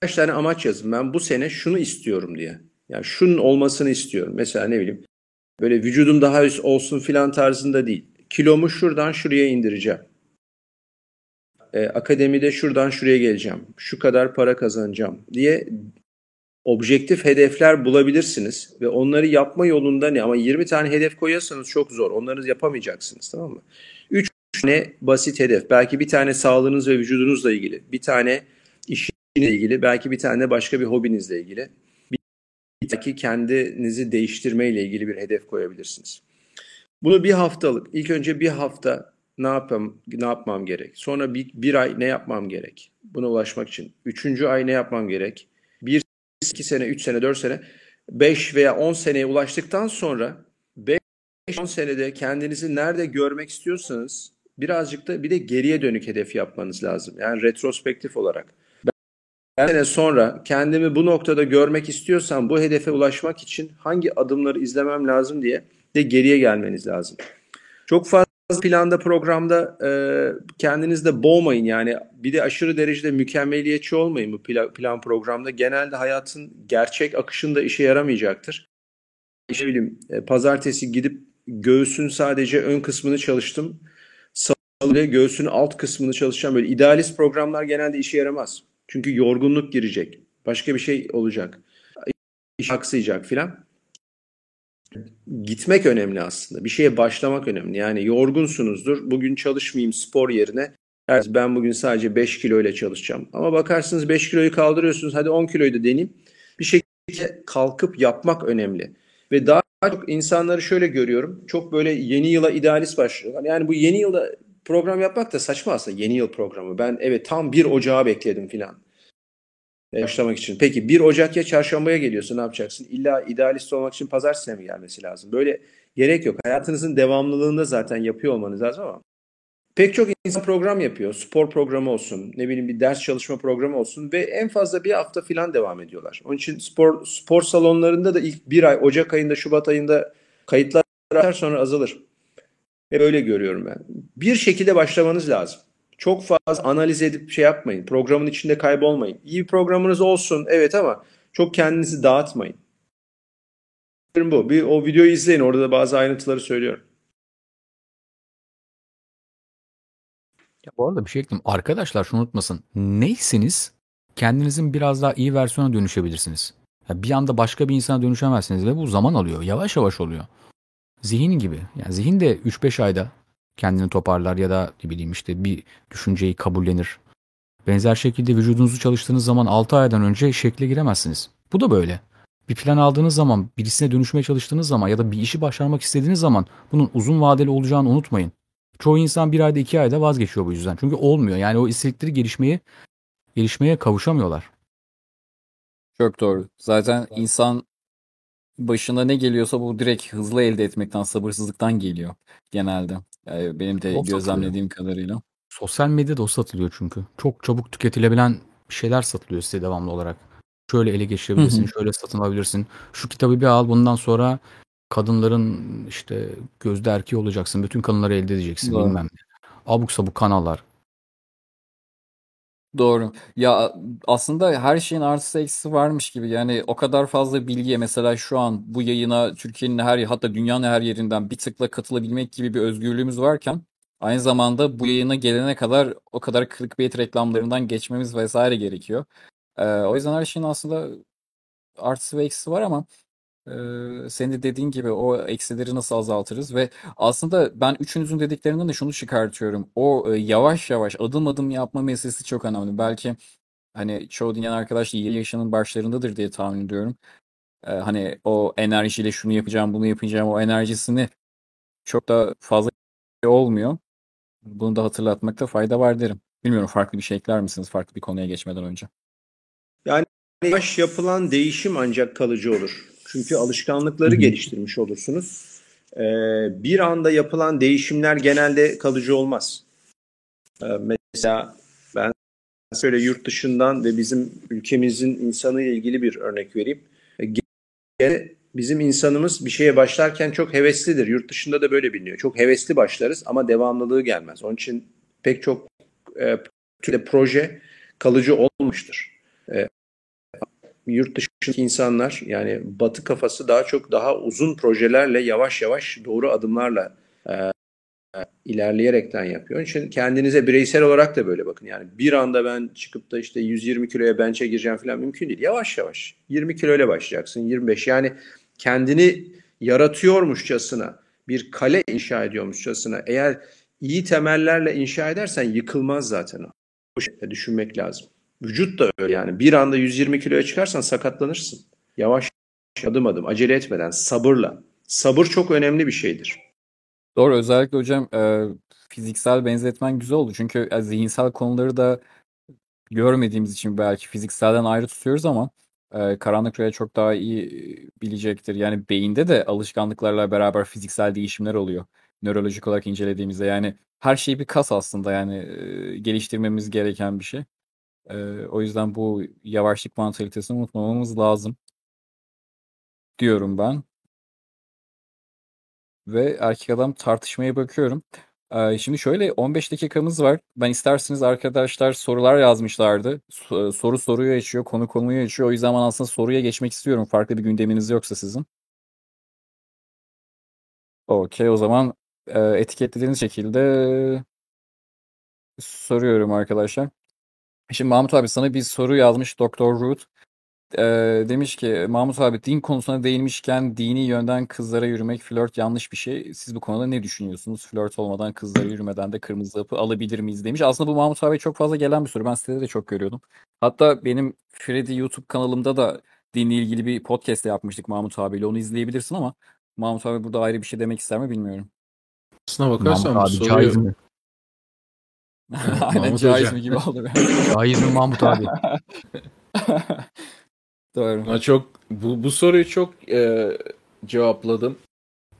Kaç tane amaç yazın ben bu sene şunu istiyorum diye. Yani şunun olmasını istiyorum. Mesela ne bileyim böyle vücudum daha üst olsun filan tarzında değil. Kilomu şuradan şuraya indireceğim e, akademide şuradan şuraya geleceğim, şu kadar para kazanacağım diye objektif hedefler bulabilirsiniz ve onları yapma yolunda ne ama 20 tane hedef koyarsanız çok zor. Onları yapamayacaksınız tamam mı? 3 tane basit hedef. Belki bir tane sağlığınız ve vücudunuzla ilgili. Bir tane işinizle ilgili. Belki bir tane başka bir hobinizle ilgili. Belki kendinizi değiştirmeyle ilgili bir hedef koyabilirsiniz. Bunu bir haftalık, ilk önce bir hafta ne yapam ne yapmam gerek? Sonra bir, bir ay ne yapmam gerek? Buna ulaşmak için. Üçüncü ay ne yapmam gerek? Bir, iki sene, üç sene, dört sene, beş veya on seneye ulaştıktan sonra beş, on senede kendinizi nerede görmek istiyorsanız birazcık da bir de geriye dönük hedef yapmanız lazım. Yani retrospektif olarak. Ben sene sonra kendimi bu noktada görmek istiyorsam bu hedefe ulaşmak için hangi adımları izlemem lazım diye de geriye gelmeniz lazım. Çok fazla planda programda e, kendinizde boğmayın yani bir de aşırı derecede mükemmeliyetçi olmayın bu plan, plan programda genelde hayatın gerçek akışında işe yaramayacaktır. İşte bileyim e, pazartesi gidip göğsün sadece ön kısmını çalıştım. Salı göğsün alt kısmını çalışacağım. Böyle idealist programlar genelde işe yaramaz. Çünkü yorgunluk girecek. Başka bir şey olacak. İş aksayacak filan gitmek önemli aslında. Bir şeye başlamak önemli. Yani yorgunsunuzdur. Bugün çalışmayayım spor yerine. Ben bugün sadece 5 kilo ile çalışacağım. Ama bakarsınız 5 kiloyu kaldırıyorsunuz. Hadi 10 kiloyu da deneyeyim. Bir şekilde kalkıp yapmak önemli. Ve daha çok insanları şöyle görüyorum. Çok böyle yeni yıla idealist başlıyorlar. Yani bu yeni yılda program yapmak da saçma aslında yeni yıl programı. Ben evet tam 1 Ocağı bekledim filan başlamak için. Peki 1 Ocak ya çarşambaya geliyorsun ne yapacaksın? İlla idealist olmak için pazartesiye mi gelmesi lazım? Böyle gerek yok. Hayatınızın devamlılığında zaten yapıyor olmanız lazım ama pek çok insan program yapıyor. Spor programı olsun, ne bileyim bir ders çalışma programı olsun ve en fazla bir hafta falan devam ediyorlar. Onun için spor spor salonlarında da ilk bir ay, Ocak ayında, Şubat ayında kayıtlar sonra azalır. Ve öyle görüyorum ben. Bir şekilde başlamanız lazım. Çok fazla analiz edip şey yapmayın. Programın içinde kaybolmayın. İyi bir programınız olsun evet ama çok kendinizi dağıtmayın. Bu. Bir o videoyu izleyin. Orada da bazı ayrıntıları söylüyorum. Ya bu arada bir şey ekleyeyim. Arkadaşlar şunu unutmasın. Neyseniz kendinizin biraz daha iyi versiyona dönüşebilirsiniz. Ya bir anda başka bir insana dönüşemezsiniz ve bu zaman alıyor. Yavaş yavaş oluyor. Zihin gibi. Yani zihin de 3-5 ayda kendini toparlar ya da ne bileyim işte bir düşünceyi kabullenir. Benzer şekilde vücudunuzu çalıştığınız zaman 6 aydan önce şekle giremezsiniz. Bu da böyle. Bir plan aldığınız zaman, birisine dönüşmeye çalıştığınız zaman ya da bir işi başarmak istediğiniz zaman bunun uzun vadeli olacağını unutmayın. Çoğu insan bir ayda iki ayda vazgeçiyor bu yüzden. Çünkü olmuyor. Yani o istedikleri gelişmeyi gelişmeye kavuşamıyorlar. Çok doğru. Zaten insan başına ne geliyorsa bu direkt hızlı elde etmekten, sabırsızlıktan geliyor genelde. Yani benim de O gözlemlediğim kadarıyla. Sosyal medyada o satılıyor çünkü. Çok çabuk tüketilebilen şeyler satılıyor size devamlı olarak. Şöyle ele geçirebilirsin, şöyle satın alabilirsin. Şu kitabı bir al bundan sonra kadınların işte gözde erkeği olacaksın. Bütün kadınları elde edeceksin Doğru. bilmem ne. Abuk sabuk kanallar. Doğru. Ya aslında her şeyin artısı eksisi varmış gibi. Yani o kadar fazla bilgiye mesela şu an bu yayına Türkiye'nin her hatta dünyanın her yerinden bir tıkla katılabilmek gibi bir özgürlüğümüz varken aynı zamanda bu yayına gelene kadar o kadar clickbait reklamlarından geçmemiz vesaire gerekiyor. Ee, o yüzden her şeyin aslında artısı ve eksisi var ama ee, senin de dediğin gibi o eksileri nasıl azaltırız ve aslında ben üçünüzün dediklerinden de şunu çıkartıyorum. O yavaş yavaş adım adım yapma meselesi çok önemli. Belki hani çoğu dinleyen arkadaş 20 yaşının başlarındadır diye tahmin ediyorum. Hani o enerjiyle şunu yapacağım, bunu yapacağım o enerjisini çok da fazla olmuyor. Bunu da hatırlatmakta fayda var derim. Bilmiyorum farklı bir şey ekler misiniz farklı bir konuya geçmeden önce? Yani yavaş yapılan değişim ancak kalıcı olur. Çünkü alışkanlıkları Hı hı. geliştirmiş olursunuz. Ee, bir anda yapılan değişimler genelde kalıcı olmaz. Ee, mesela ben şöyle yurt dışından ve bizim ülkemizin insanı ile ilgili bir örnek vereyim. Gene bizim insanımız bir şeye başlarken çok heveslidir. Yurt dışında da böyle biliniyor. Çok hevesli başlarız ama devamlılığı gelmez. Onun için pek çok e, proje kalıcı olmuştur. E, yurt dışındaki insanlar yani batı kafası daha çok daha uzun projelerle yavaş yavaş doğru adımlarla e, ilerleyerekten yapıyor. İçin kendinize bireysel olarak da böyle bakın. Yani bir anda ben çıkıp da işte 120 kiloya bench'e gireceğim falan mümkün değil. Yavaş yavaş 20 kilo ile başlayacaksın 25 yani kendini yaratıyormuşçasına bir kale inşa ediyormuşçasına eğer iyi temellerle inşa edersen yıkılmaz zaten o. Bu şekilde düşünmek lazım. Vücut da öyle yani. Bir anda 120 kiloya çıkarsan sakatlanırsın. Yavaş adım adım acele etmeden sabırla. Sabır çok önemli bir şeydir. Doğru özellikle hocam e, fiziksel benzetmen güzel oldu. Çünkü e, zihinsel konuları da görmediğimiz için belki fizikselden ayrı tutuyoruz ama e, karanlık rüya çok daha iyi e, bilecektir. Yani beyinde de alışkanlıklarla beraber fiziksel değişimler oluyor. Nörolojik olarak incelediğimizde yani her şey bir kas aslında yani e, geliştirmemiz gereken bir şey. E, o yüzden bu yavaşlık mantalitesini unutmamamız lazım diyorum ben. Ve erkek adam tartışmaya bakıyorum. Ee, şimdi şöyle 15 dakikamız var. Ben isterseniz arkadaşlar sorular yazmışlardı. soru soruyu açıyor, konu konuyu açıyor. O yüzden ben aslında soruya geçmek istiyorum. Farklı bir gündeminiz yoksa sizin. Okey o zaman etiketlediğiniz şekilde soruyorum arkadaşlar. Şimdi Mahmut abi sana bir soru yazmış Doktor Root. Ee, demiş ki Mahmut abi din konusuna değinmişken dini yönden kızlara yürümek flört yanlış bir şey. Siz bu konuda ne düşünüyorsunuz? Flört olmadan kızlara yürümeden de kırmızı hapı alabilir miyiz demiş. Aslında bu Mahmut abi çok fazla gelen bir soru. Ben sitede de çok görüyordum. Hatta benim Freddy YouTube kanalımda da dinle ilgili bir podcast yapmıştık Mahmut abiyle. Onu izleyebilirsin ama Mahmut abi burada ayrı bir şey demek ister mi bilmiyorum. Aslına bakarsan Mahmut abi caiz mi? Aynen caiz mi gibi oldu. caiz mi Mahmut abi? Doğru. Ha, çok bu, bu soruyu çok e, cevapladım.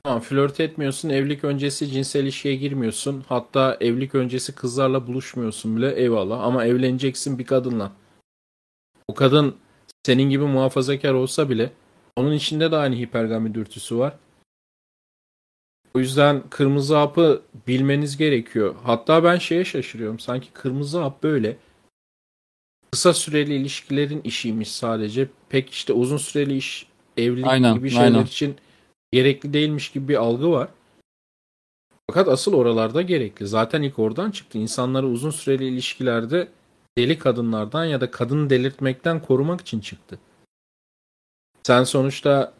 Tamam flört etmiyorsun, evlilik öncesi cinsel ilişkiye girmiyorsun. Hatta evlilik öncesi kızlarla buluşmuyorsun bile eyvallah. Ama evleneceksin bir kadınla. O kadın senin gibi muhafazakar olsa bile onun içinde de aynı hipergami dürtüsü var. O yüzden kırmızı hapı bilmeniz gerekiyor. Hatta ben şeye şaşırıyorum. Sanki kırmızı hap böyle kısa süreli ilişkilerin işiymiş sadece. Pek işte uzun süreli iş, evlilik aynen, gibi şeyler aynen. için gerekli değilmiş gibi bir algı var. Fakat asıl oralarda gerekli. Zaten ilk oradan çıktı. İnsanları uzun süreli ilişkilerde deli kadınlardan ya da kadın delirtmekten korumak için çıktı. Sen sonuçta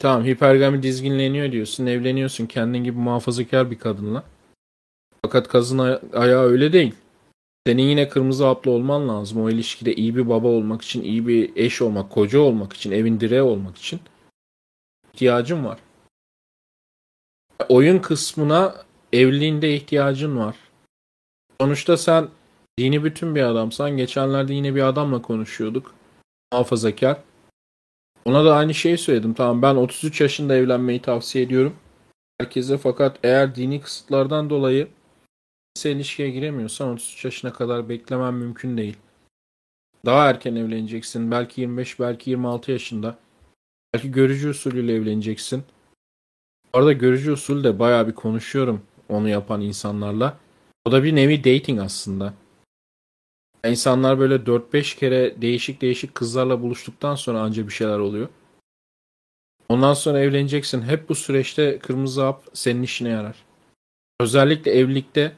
tamam hipergami dizginleniyor diyorsun, evleniyorsun kendin gibi muhafazakar bir kadınla. Fakat kazın aya- ayağı öyle değil. Senin yine kırmızı haplı olman lazım. O ilişkide iyi bir baba olmak için, iyi bir eş olmak, koca olmak için, evin direği olmak için ihtiyacın var. Oyun kısmına evliliğinde ihtiyacın var. Sonuçta sen dini bütün bir adamsan. Geçenlerde yine bir adamla konuşuyorduk. Muhafazakar. Ona da aynı şeyi söyledim. Tamam ben 33 yaşında evlenmeyi tavsiye ediyorum. Herkese fakat eğer dini kısıtlardan dolayı cinsel ilişkiye giremiyorsan 33 yaşına kadar beklemen mümkün değil. Daha erken evleneceksin. Belki 25, belki 26 yaşında. Belki görücü usulüyle evleneceksin. Bu arada görücü usulü de bayağı bir konuşuyorum onu yapan insanlarla. O da bir nevi dating aslında. İnsanlar böyle 4-5 kere değişik değişik kızlarla buluştuktan sonra anca bir şeyler oluyor. Ondan sonra evleneceksin. Hep bu süreçte kırmızı hap senin işine yarar. Özellikle evlilikte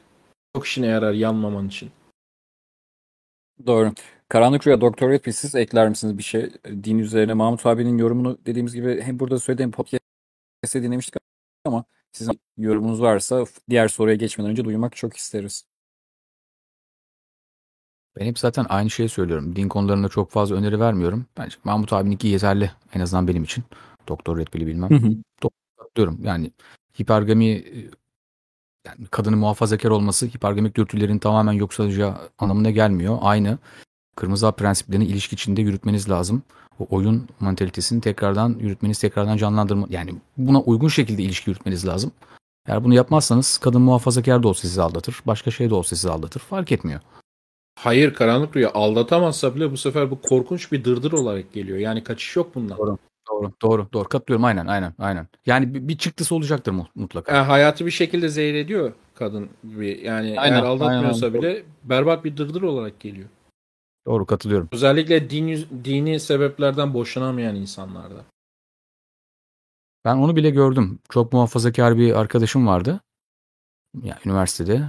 çok işine yarar yanmaman için. Doğru. Karanlık Rüya Doktor Redfield siz ekler misiniz bir şey din üzerine? Mahmut abinin yorumunu dediğimiz gibi hem burada söylediğim podcast'te dinlemiştik ama sizin yorumunuz varsa diğer soruya geçmeden önce duymak çok isteriz. Ben hep zaten aynı şeyi söylüyorum. Din konularında çok fazla öneri vermiyorum. Bence Mahmut abininki yeterli. En azından benim için. Doktor Redfield'i bilmem. Hı hı. Yani hipergami yani kadının muhafazakar olması hipergamik dürtülerin tamamen yok salacağı anlamına gelmiyor. Aynı kırmızı prensiplerini ilişki içinde yürütmeniz lazım. O oyun mantalitesini tekrardan yürütmeniz, tekrardan canlandırma yani buna uygun şekilde ilişki yürütmeniz lazım. Eğer bunu yapmazsanız kadın muhafazakar da olsa sizi aldatır, başka şey de olsa sizi aldatır. Fark etmiyor. Hayır karanlık rüya aldatamazsa bile bu sefer bu korkunç bir dırdır olarak geliyor. Yani kaçış yok bundan. Doğru. Doğru, doğru, doğru. Katılıyorum. Aynen, aynen, aynen. Yani bir, bir çıktısı olacaktır mu- mutlaka. Yani hayatı bir şekilde zehir ediyor kadın gibi. Yani Aynen, eğer aldatmıyorsa aynen. bile berbat bir dırdır olarak geliyor. Doğru, katılıyorum. Özellikle din, dini sebeplerden boşanamayan insanlarda. Ben onu bile gördüm. Çok muhafazakar bir arkadaşım vardı. Ya üniversitede,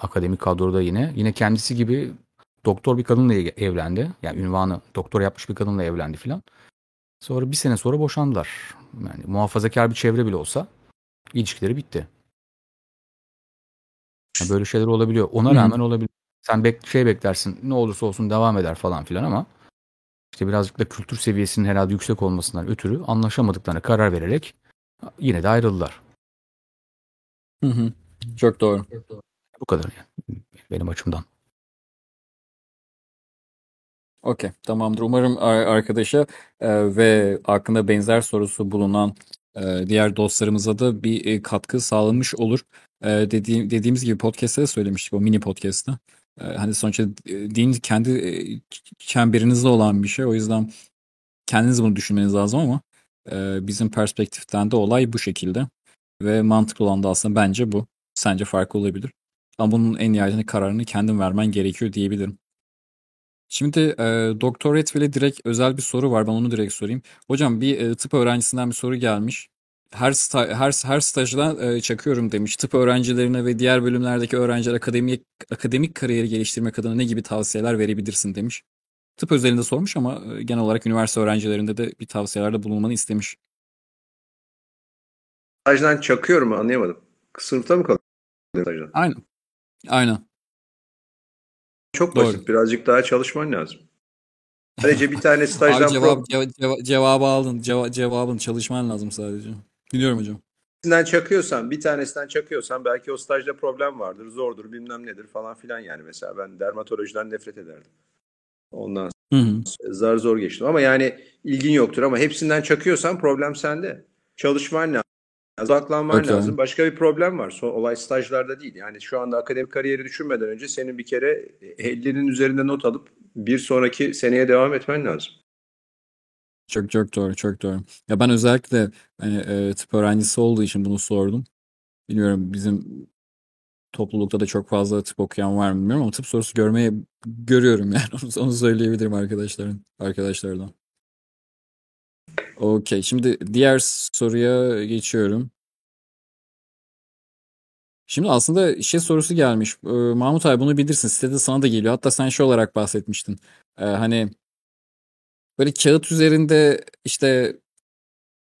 akademik kadroda yine. Yine kendisi gibi doktor bir kadınla evlendi. Yani ünvanı doktor yapmış bir kadınla evlendi filan. Sonra bir sene sonra boşandılar. Yani muhafazakar bir çevre bile olsa ilişkileri bitti. Yani böyle şeyler olabiliyor. Ona Hı hı. rağmen olabilir. Sen bek şey beklersin ne olursa olsun devam eder falan filan ama işte birazcık da kültür seviyesinin herhalde yüksek olmasından ötürü anlaşamadıklarına karar vererek yine de ayrıldılar. Hı hı. Çok doğru. Bu kadar yani benim açımdan. Okey tamamdır. Umarım ar- arkadaşa e, ve aklında benzer sorusu bulunan e, diğer dostlarımıza da bir e, katkı sağlanmış olur. E, dediğim, dediğimiz gibi podcast'te de söylemiştik o mini podcast'ta. E, hani sonuçta e, din kendi e, çemberinizde olan bir şey. O yüzden kendiniz bunu düşünmeniz lazım ama e, bizim perspektiften de olay bu şekilde. Ve mantıklı olan da aslında bence bu. Sence farklı olabilir. Ama bunun en nihayetinde kararını kendin vermen gerekiyor diyebilirim. Şimdi e, Doktor Redfield'e direkt özel bir soru var. Ben onu direkt sorayım. Hocam bir e, tıp öğrencisinden bir soru gelmiş. Her sta- her her stajdan e, çakıyorum demiş. Tıp öğrencilerine ve diğer bölümlerdeki öğrenciler akademik akademik kariyeri geliştirmek adına ne gibi tavsiyeler verebilirsin demiş. Tıp özelinde sormuş ama e, genel olarak üniversite öğrencilerinde de bir tavsiyelerde bulunmanı istemiş. Stajdan çakıyorum anlayamadım. Sınıfta mı kalıyor stajdan? Aynen. Aynen. Çok Doğru. basit. Birazcık daha çalışman lazım. Sadece bir tane Abi stajdan cevap, pro- ceva- ceva- cevabı aldın. Ceva- cevabın çalışman lazım sadece. Biliyorum hocam. birisinden çakıyorsan, bir tanesinden çakıyorsan belki o stajda problem vardır, zordur, bilmem nedir falan filan yani. Mesela ben dermatolojiden nefret ederdim. Ondan Hı hı. zar zor geçtim. Ama yani ilgin yoktur ama hepsinden çakıyorsan problem sende. Çalışman lazım. Odaklanman Okey. lazım. Başka bir problem var. So, olay stajlarda değil. Yani şu anda akademik kariyeri düşünmeden önce senin bir kere 50'nin üzerinde not alıp bir sonraki seneye devam etmen lazım. Çok çok doğru, çok doğru. Ya ben özellikle hani e, tıp öğrencisi olduğu için bunu sordum. Bilmiyorum bizim toplulukta da çok fazla tıp okuyan var mı bilmiyorum ama tıp sorusu görmeye görüyorum yani onu, onu söyleyebilirim arkadaşların arkadaşlardan. Okey. Şimdi diğer soruya geçiyorum. Şimdi aslında şey sorusu gelmiş. Ee, Mahmut abi bunu bilirsin. Sitede sana da geliyor. Hatta sen şey olarak bahsetmiştin. Ee, hani böyle kağıt üzerinde işte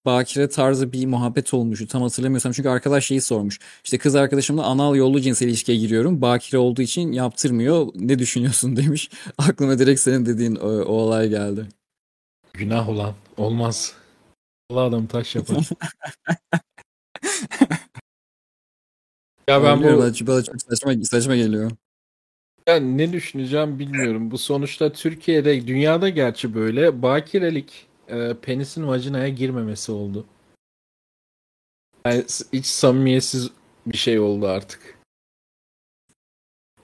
bakire tarzı bir muhabbet olmuştu. Tam hatırlamıyorsam. Çünkü arkadaş şeyi sormuş. İşte kız arkadaşımla anal yollu cinsel ilişkiye giriyorum. Bakire olduğu için yaptırmıyor. Ne düşünüyorsun demiş. Aklıma direkt senin dediğin o, o olay geldi. Günah olan. Olmaz. Allah adam taş yapar. ya ben bu bana, bana çok saçma, saçma geliyor. ben ne düşüneceğim bilmiyorum. Bu sonuçta Türkiye'de, dünyada gerçi böyle bakirelik e, penisin vajinaya girmemesi oldu. Yani hiç samimiyetsiz bir şey oldu artık.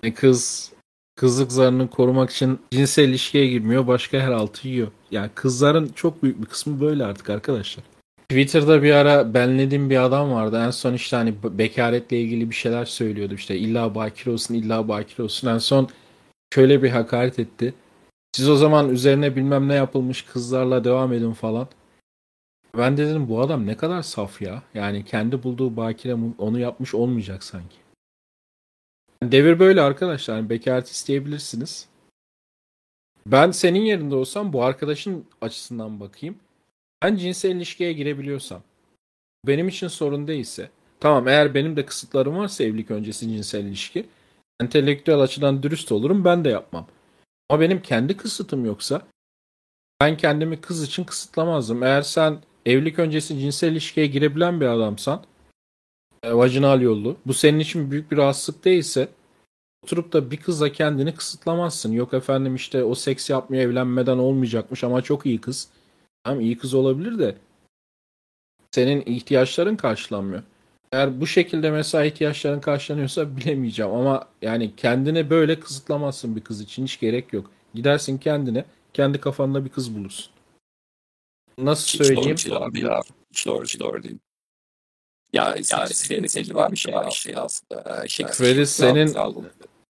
Yani kız kızlık zarını korumak için cinsel ilişkiye girmiyor, başka her altı yiyor. Yani kızların çok büyük bir kısmı böyle artık arkadaşlar. Twitter'da bir ara benlediğim bir adam vardı. En son işte hani be- bekaretle ilgili bir şeyler söylüyordu. İşte illa bakire olsun, illa bakire olsun. En son şöyle bir hakaret etti. Siz o zaman üzerine bilmem ne yapılmış kızlarla devam edin falan. Ben de dedim bu adam ne kadar saf ya. Yani kendi bulduğu bakire onu yapmış olmayacak sanki. Devir böyle arkadaşlar. Yani bekaret isteyebilirsiniz. Ben senin yerinde olsam bu arkadaşın açısından bakayım. Ben cinsel ilişkiye girebiliyorsam benim için sorun değilse tamam eğer benim de kısıtlarım varsa evlilik öncesi cinsel ilişki entelektüel açıdan dürüst olurum ben de yapmam. Ama benim kendi kısıtım yoksa ben kendimi kız için kısıtlamazdım. Eğer sen evlilik öncesi cinsel ilişkiye girebilen bir adamsan e, vajinal yollu bu senin için büyük bir rahatsızlık değilse oturup da bir kızla kendini kısıtlamazsın. Yok efendim işte o seks yapmıyor evlenmeden olmayacakmış ama çok iyi kız. Tamam iyi kız olabilir de senin ihtiyaçların karşılanmıyor. Eğer bu şekilde mesela ihtiyaçların karşılanıyorsa bilemeyeceğim ama yani kendine böyle kısıtlamazsın bir kız için hiç gerek yok. Gidersin kendine kendi kafanda bir kız bulursun. Nasıl Hiç söyleyeyim? doğru değil abi ya. Hiç doğru, hiç doğru değil. Ya, ya senin senin var bir şey var işte aslında. Şey, Freddy senin Sağ ol.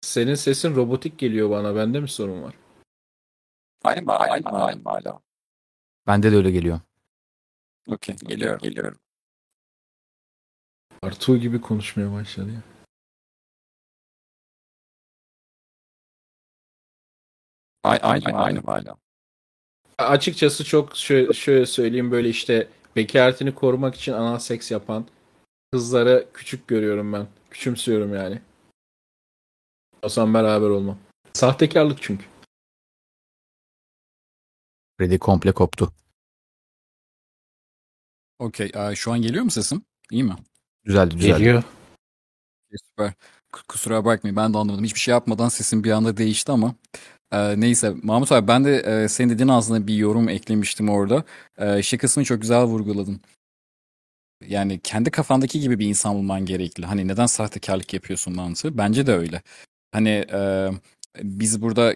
Senin sesin robotik geliyor bana. Bende mi sorun var? Aynen aynen aynen hala. Bende de öyle geliyor. Okey geliyorum geliyorum. Artuğ gibi konuşmaya başladı ya. Aynen aynen aynen hala. Açıkçası çok şöyle, şöyle söyleyeyim böyle işte bekaretini korumak için anal seks yapan kızları küçük görüyorum ben. Küçümsüyorum yani. Olsam beraber olmam. Sahtekarlık çünkü. Freddy komple koptu. Okey. Şu an geliyor mu sesim? İyi mi? Düzeldi düzeldi. Geliyor. Süper. Kusura bakmayın ben de anlamadım. Hiçbir şey yapmadan sesim bir anda değişti ama. Ee, neyse Mahmut abi ben de e, senin dediğin aslında bir yorum eklemiştim orada. Ee, şey kısmını çok güzel vurguladın. Yani kendi kafandaki gibi bir insan bulman gerekli. Hani neden sahtekarlık yapıyorsun mantığı? Bence de öyle. Hani e, biz burada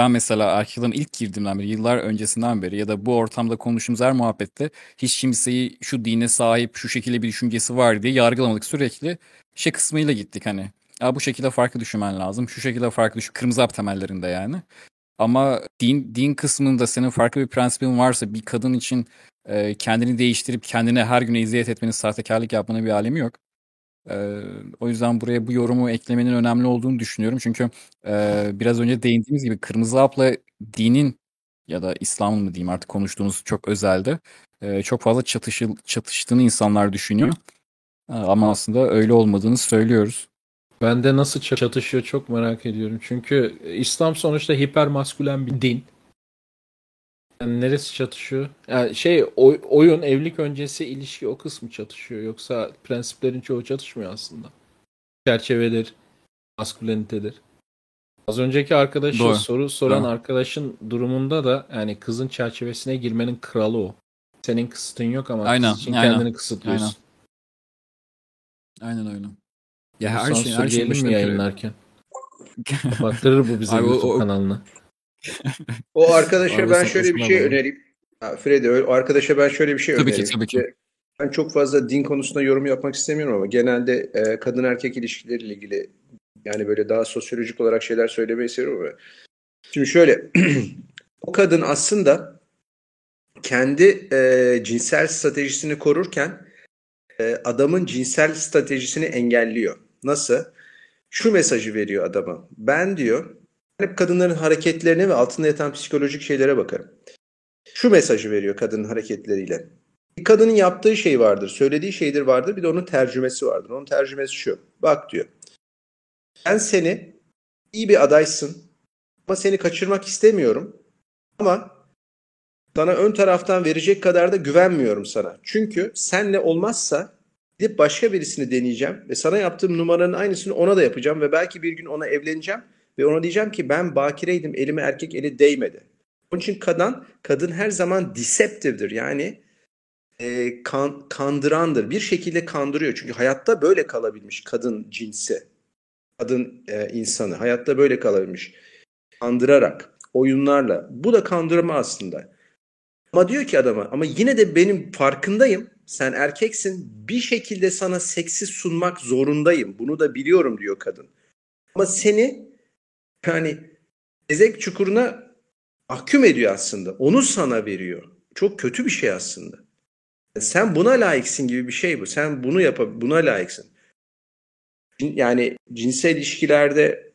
ben mesela erkeklerin ilk girdiğimden beri yıllar öncesinden beri ya da bu ortamda konuştuğumuz her muhabbette hiç kimseyi şu dine sahip şu şekilde bir düşüncesi var diye yargılamadık. Sürekli şey kısmıyla gittik hani. Ya bu şekilde farklı düşünmen lazım. Şu şekilde farklı düşün. Kırmızı hap temellerinde yani. Ama din din kısmında senin farklı bir prensibin varsa bir kadın için e, kendini değiştirip kendine her gün eziyet etmenin sahtekarlık yapmanın bir alemi yok. E, o yüzden buraya bu yorumu eklemenin önemli olduğunu düşünüyorum. Çünkü e, biraz önce değindiğimiz gibi kırmızı hapla dinin ya da İslam'ın mı diyeyim artık konuştuğumuz çok özelde e, çok fazla çatışıl, çatıştığını insanlar düşünüyor. E, ama aslında öyle olmadığını söylüyoruz. Bende nasıl çatışıyor çok merak ediyorum. Çünkü İslam sonuçta hipermaskülen bir din. Neresi çatışıyor? Yani şey oy- oyun evlilik öncesi ilişki o kısmı çatışıyor. Yoksa prensiplerin çoğu çatışmıyor aslında. Çerçevedir, maskülenitedir. Az önceki arkadaşı Doğru. soru soran Doğru. arkadaşın durumunda da yani kızın çerçevesine girmenin kralı o. Senin kısıtın yok ama Aynen, kız için aynen, kendini kısıtlıyorsun. Aynen öyle. Ya her şey her sansür şey diyelim başına mi yayınlarken? Kapattırır bu bize Abi o- YouTube o- kanalını. O arkadaşa ben şöyle bir şey önereyim. Ha, Freddy, o arkadaşa ben şöyle bir şey Tabii ki, önereyim. tabii ki. Ben çok fazla din konusunda yorum yapmak istemiyorum ama genelde e, kadın erkek ilişkileriyle ilgili yani böyle daha sosyolojik olarak şeyler söylemeyi seviyorum ama şimdi şöyle o kadın aslında kendi e, cinsel stratejisini korurken e, adamın cinsel stratejisini engelliyor. Nasıl? Şu mesajı veriyor adama. Ben diyor hep kadınların hareketlerine ve altında yatan psikolojik şeylere bakarım. Şu mesajı veriyor kadının hareketleriyle. Bir kadının yaptığı şey vardır, söylediği şeydir vardır, bir de onun tercümesi vardır. Onun tercümesi şu. Bak diyor. Ben seni iyi bir adaysın ama seni kaçırmak istemiyorum. Ama sana ön taraftan verecek kadar da güvenmiyorum sana. Çünkü senle olmazsa gidip başka birisini deneyeceğim ve sana yaptığım numaranın aynısını ona da yapacağım ve belki bir gün ona evleneceğim ve ona diyeceğim ki ben bakireydim elime erkek eli değmedi. Onun için kadın kadın her zaman deceptive'dir. Yani e, kan, kandırandır. Bir şekilde kandırıyor. Çünkü hayatta böyle kalabilmiş kadın cinsi. Kadın e, insanı. Hayatta böyle kalabilmiş. Kandırarak, oyunlarla. Bu da kandırma aslında. Ama diyor ki adama ama yine de benim farkındayım. Sen erkeksin. Bir şekilde sana seksi sunmak zorundayım. Bunu da biliyorum diyor kadın. Ama seni yani ezek çukuruna mahkum ediyor aslında. Onu sana veriyor. Çok kötü bir şey aslında. Sen buna layıksın gibi bir şey bu. Sen bunu yap buna layıksın. Yani cinsel ilişkilerde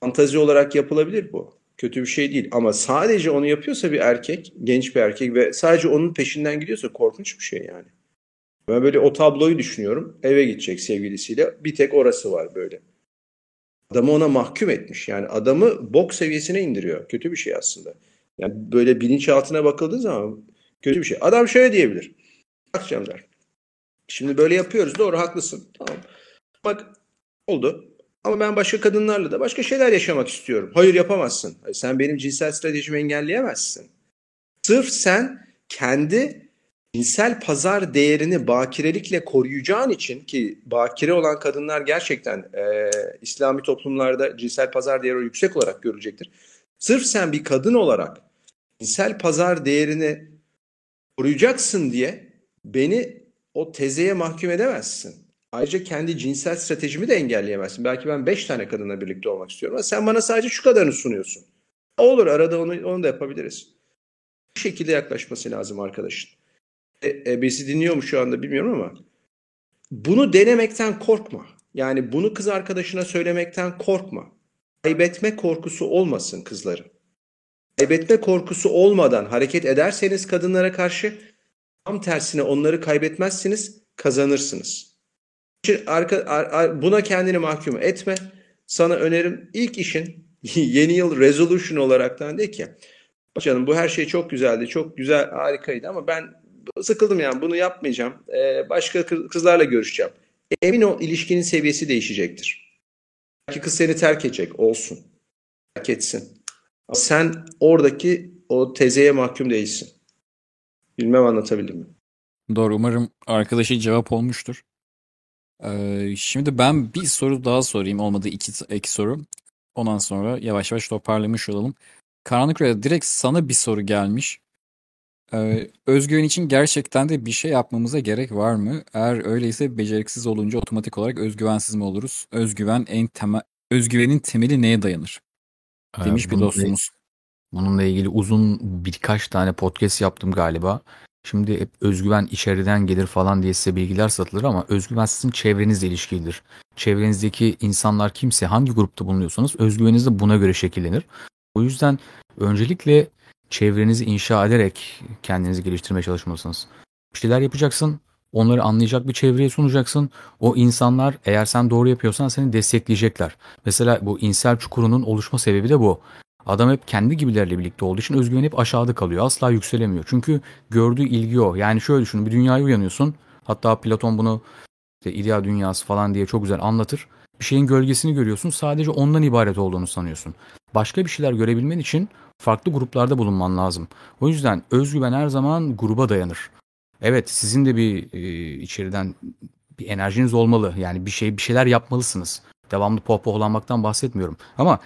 fantazi olarak yapılabilir bu. Kötü bir şey değil. Ama sadece onu yapıyorsa bir erkek, genç bir erkek ve sadece onun peşinden gidiyorsa korkunç bir şey yani. Ben böyle o tabloyu düşünüyorum. Eve gidecek sevgilisiyle. Bir tek orası var böyle. Adamı ona mahkum etmiş. Yani adamı bok seviyesine indiriyor. Kötü bir şey aslında. Yani böyle bilinçaltına bakıldığı zaman kötü bir şey. Adam şöyle diyebilir. Bak Cemler. Şimdi böyle yapıyoruz. Doğru haklısın. Tamam. Bak oldu. Ama ben başka kadınlarla da başka şeyler yaşamak istiyorum. Hayır yapamazsın. Sen benim cinsel stratejimi engelleyemezsin. Sırf sen kendi cinsel pazar değerini bakirelikle koruyacağın için ki bakire olan kadınlar gerçekten e, İslami toplumlarda cinsel pazar değeri yüksek olarak görecektir. Sırf sen bir kadın olarak cinsel pazar değerini koruyacaksın diye beni o tezeye mahkum edemezsin. Ayrıca kendi cinsel stratejimi de engelleyemezsin. Belki ben beş tane kadınla birlikte olmak istiyorum ama sen bana sadece şu kadarını sunuyorsun. Olur arada onu, onu da yapabiliriz. Bu şekilde yaklaşması lazım arkadaşın. E, e, bizi dinliyor mu şu anda bilmiyorum ama bunu denemekten korkma. Yani bunu kız arkadaşına söylemekten korkma. Kaybetme korkusu olmasın kızların. Kaybetme korkusu olmadan hareket ederseniz kadınlara karşı tam tersine onları kaybetmezsiniz, kazanırsınız. Buna kendini mahkum etme. Sana önerim ilk işin yeni yıl resolution olaraktan de ki canım bu her şey çok güzeldi, çok güzel, harikaydı ama ben sıkıldım yani bunu yapmayacağım. Ee, başka kızlarla görüşeceğim. Emin ol ilişkinin seviyesi değişecektir. Belki kız seni terk edecek, olsun. Terk etsin. Ama sen oradaki o tezeye mahkum değilsin. Bilmem anlatabildim mi? Doğru. Umarım arkadaşı cevap olmuştur. Ee, şimdi ben bir soru daha sorayım. Olmadı iki, iki soru. Ondan sonra yavaş yavaş toparlamış olalım. Karanlık Rüya direkt sana bir soru gelmiş. Ee, özgüven için gerçekten de bir şey yapmamıza gerek var mı? Eğer öyleyse beceriksiz olunca otomatik olarak özgüvensiz mi oluruz? Özgüven en temel özgüvenin temeli neye dayanır? Ee, Demiş bir bununla- dostumuz. Bununla ilgili uzun birkaç tane podcast yaptım galiba. Şimdi hep özgüven içeriden gelir falan diye size bilgiler satılır ama özgüven sizin çevrenizle ilişkilidir. Çevrenizdeki insanlar kimse hangi grupta bulunuyorsanız özgüveniniz de buna göre şekillenir. O yüzden öncelikle çevrenizi inşa ederek kendinizi geliştirmeye çalışmalısınız. Bir şeyler yapacaksın, onları anlayacak bir çevreye sunacaksın. O insanlar eğer sen doğru yapıyorsan seni destekleyecekler. Mesela bu insel çukurunun oluşma sebebi de bu. Adam hep kendi gibilerle birlikte olduğu için özgüveni hep aşağıda kalıyor. Asla yükselemiyor. Çünkü gördüğü ilgi o. Yani şöyle düşünün bir dünyaya uyanıyorsun. Hatta Platon bunu işte ideal dünyası falan diye çok güzel anlatır. Bir şeyin gölgesini görüyorsun. Sadece ondan ibaret olduğunu sanıyorsun. Başka bir şeyler görebilmen için farklı gruplarda bulunman lazım. O yüzden özgüven her zaman gruba dayanır. Evet sizin de bir e, içeriden bir enerjiniz olmalı. Yani bir şey bir şeyler yapmalısınız. Devamlı pohpohlanmaktan bahsetmiyorum. Ama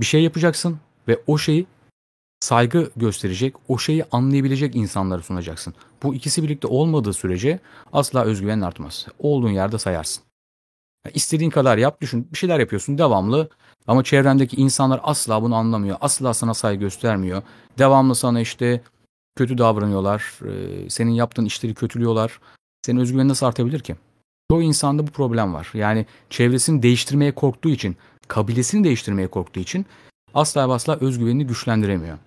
bir şey yapacaksın ve o şeyi saygı gösterecek, o şeyi anlayabilecek insanlara sunacaksın. Bu ikisi birlikte olmadığı sürece asla özgüvenin artmaz. Olduğun yerde sayarsın. İstediğin kadar yap, düşün. Bir şeyler yapıyorsun devamlı ama çevrendeki insanlar asla bunu anlamıyor. Asla sana saygı göstermiyor. Devamlı sana işte kötü davranıyorlar. e, Senin yaptığın işleri kötülüyorlar. Senin özgüvenin nasıl artabilir ki? Çoğu insanda bu problem var. Yani çevresini değiştirmeye korktuğu için, kabilesini değiştirmeye korktuğu için asla ve asla özgüvenini güçlendiremiyor.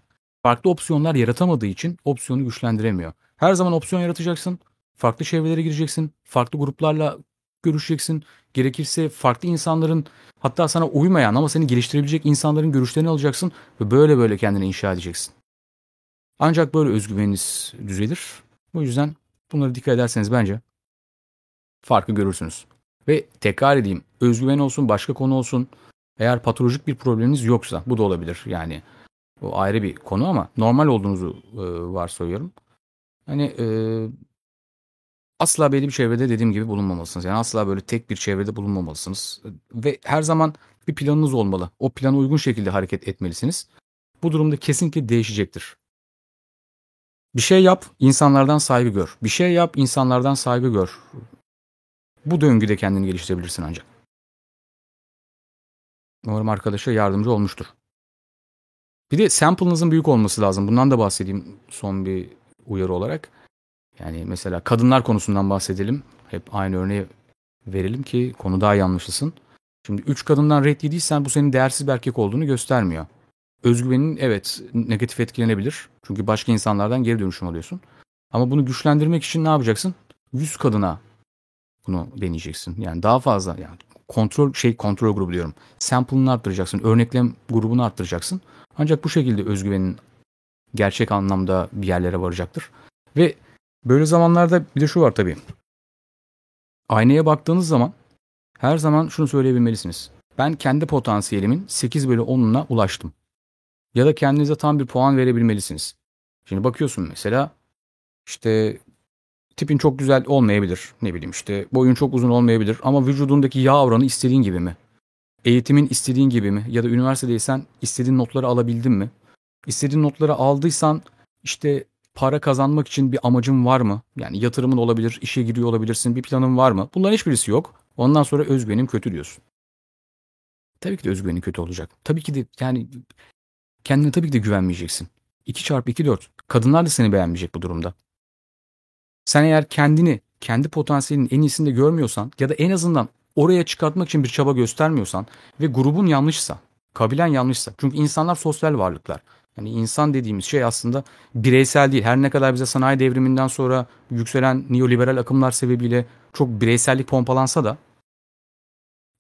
Farklı opsiyonlar yaratamadığı için opsiyonu güçlendiremiyor. Her zaman opsiyon yaratacaksın. Farklı çevrelere gireceksin. Farklı gruplarla görüşeceksin. Gerekirse farklı insanların hatta sana uymayan ama seni geliştirebilecek insanların görüşlerini alacaksın ve böyle böyle kendini inşa edeceksin. Ancak böyle özgüveniniz düzelir. O yüzden bunlara dikkat ederseniz bence farkı görürsünüz. Ve tekrar edeyim özgüven olsun başka konu olsun eğer patolojik bir probleminiz yoksa bu da olabilir yani o ayrı bir konu ama normal olduğunuzu e, varsayıyorum. Hani e, asla belli bir çevrede dediğim gibi bulunmamalısınız. Yani asla böyle tek bir çevrede bulunmamalısınız. Ve her zaman bir planınız olmalı. O plana uygun şekilde hareket etmelisiniz. Bu durumda kesinlikle değişecektir. Bir şey yap, insanlardan saygı gör. Bir şey yap, insanlardan saygı gör. Bu döngüde kendini geliştirebilirsin ancak. Umarım arkadaşa yardımcı olmuştur. Bir de sample'ınızın büyük olması lazım. Bundan da bahsedeyim son bir uyarı olarak. Yani mesela kadınlar konusundan bahsedelim. Hep aynı örneği verelim ki konu daha iyi anlaşılsın. Şimdi 3 kadından red yediysen bu senin değersiz bir erkek olduğunu göstermiyor. Özgüvenin evet negatif etkilenebilir. Çünkü başka insanlardan geri dönüşüm alıyorsun. Ama bunu güçlendirmek için ne yapacaksın? 100 kadına bunu deneyeceksin. Yani daha fazla yani kontrol şey kontrol grubu diyorum. Sample'ını arttıracaksın. Örneklem grubunu arttıracaksın. Ancak bu şekilde özgüvenin gerçek anlamda bir yerlere varacaktır. Ve böyle zamanlarda bir de şu var tabii. Aynaya baktığınız zaman her zaman şunu söyleyebilmelisiniz. Ben kendi potansiyelimin 8 bölü 10'una ulaştım. Ya da kendinize tam bir puan verebilmelisiniz. Şimdi bakıyorsun mesela işte tipin çok güzel olmayabilir. Ne bileyim işte boyun çok uzun olmayabilir ama vücudundaki yağ oranı istediğin gibi mi? Eğitimin istediğin gibi mi? Ya da üniversitedeysen istediğin notları alabildin mi? İstediğin notları aldıysan işte para kazanmak için bir amacın var mı? Yani yatırımın olabilir, işe giriyor olabilirsin, bir planın var mı? Bunların hiçbirisi yok. Ondan sonra özgüvenim kötü diyorsun. Tabii ki de özgüvenin kötü olacak. Tabii ki de yani kendine tabii ki de güvenmeyeceksin. 2 çarpı 2 4. Kadınlar da seni beğenmeyecek bu durumda. Sen eğer kendini, kendi potansiyelinin en iyisinde görmüyorsan ya da en azından oraya çıkartmak için bir çaba göstermiyorsan ve grubun yanlışsa, kabilen yanlışsa. Çünkü insanlar sosyal varlıklar. Yani insan dediğimiz şey aslında bireysel değil. Her ne kadar bize sanayi devriminden sonra yükselen neoliberal akımlar sebebiyle çok bireysellik pompalansa da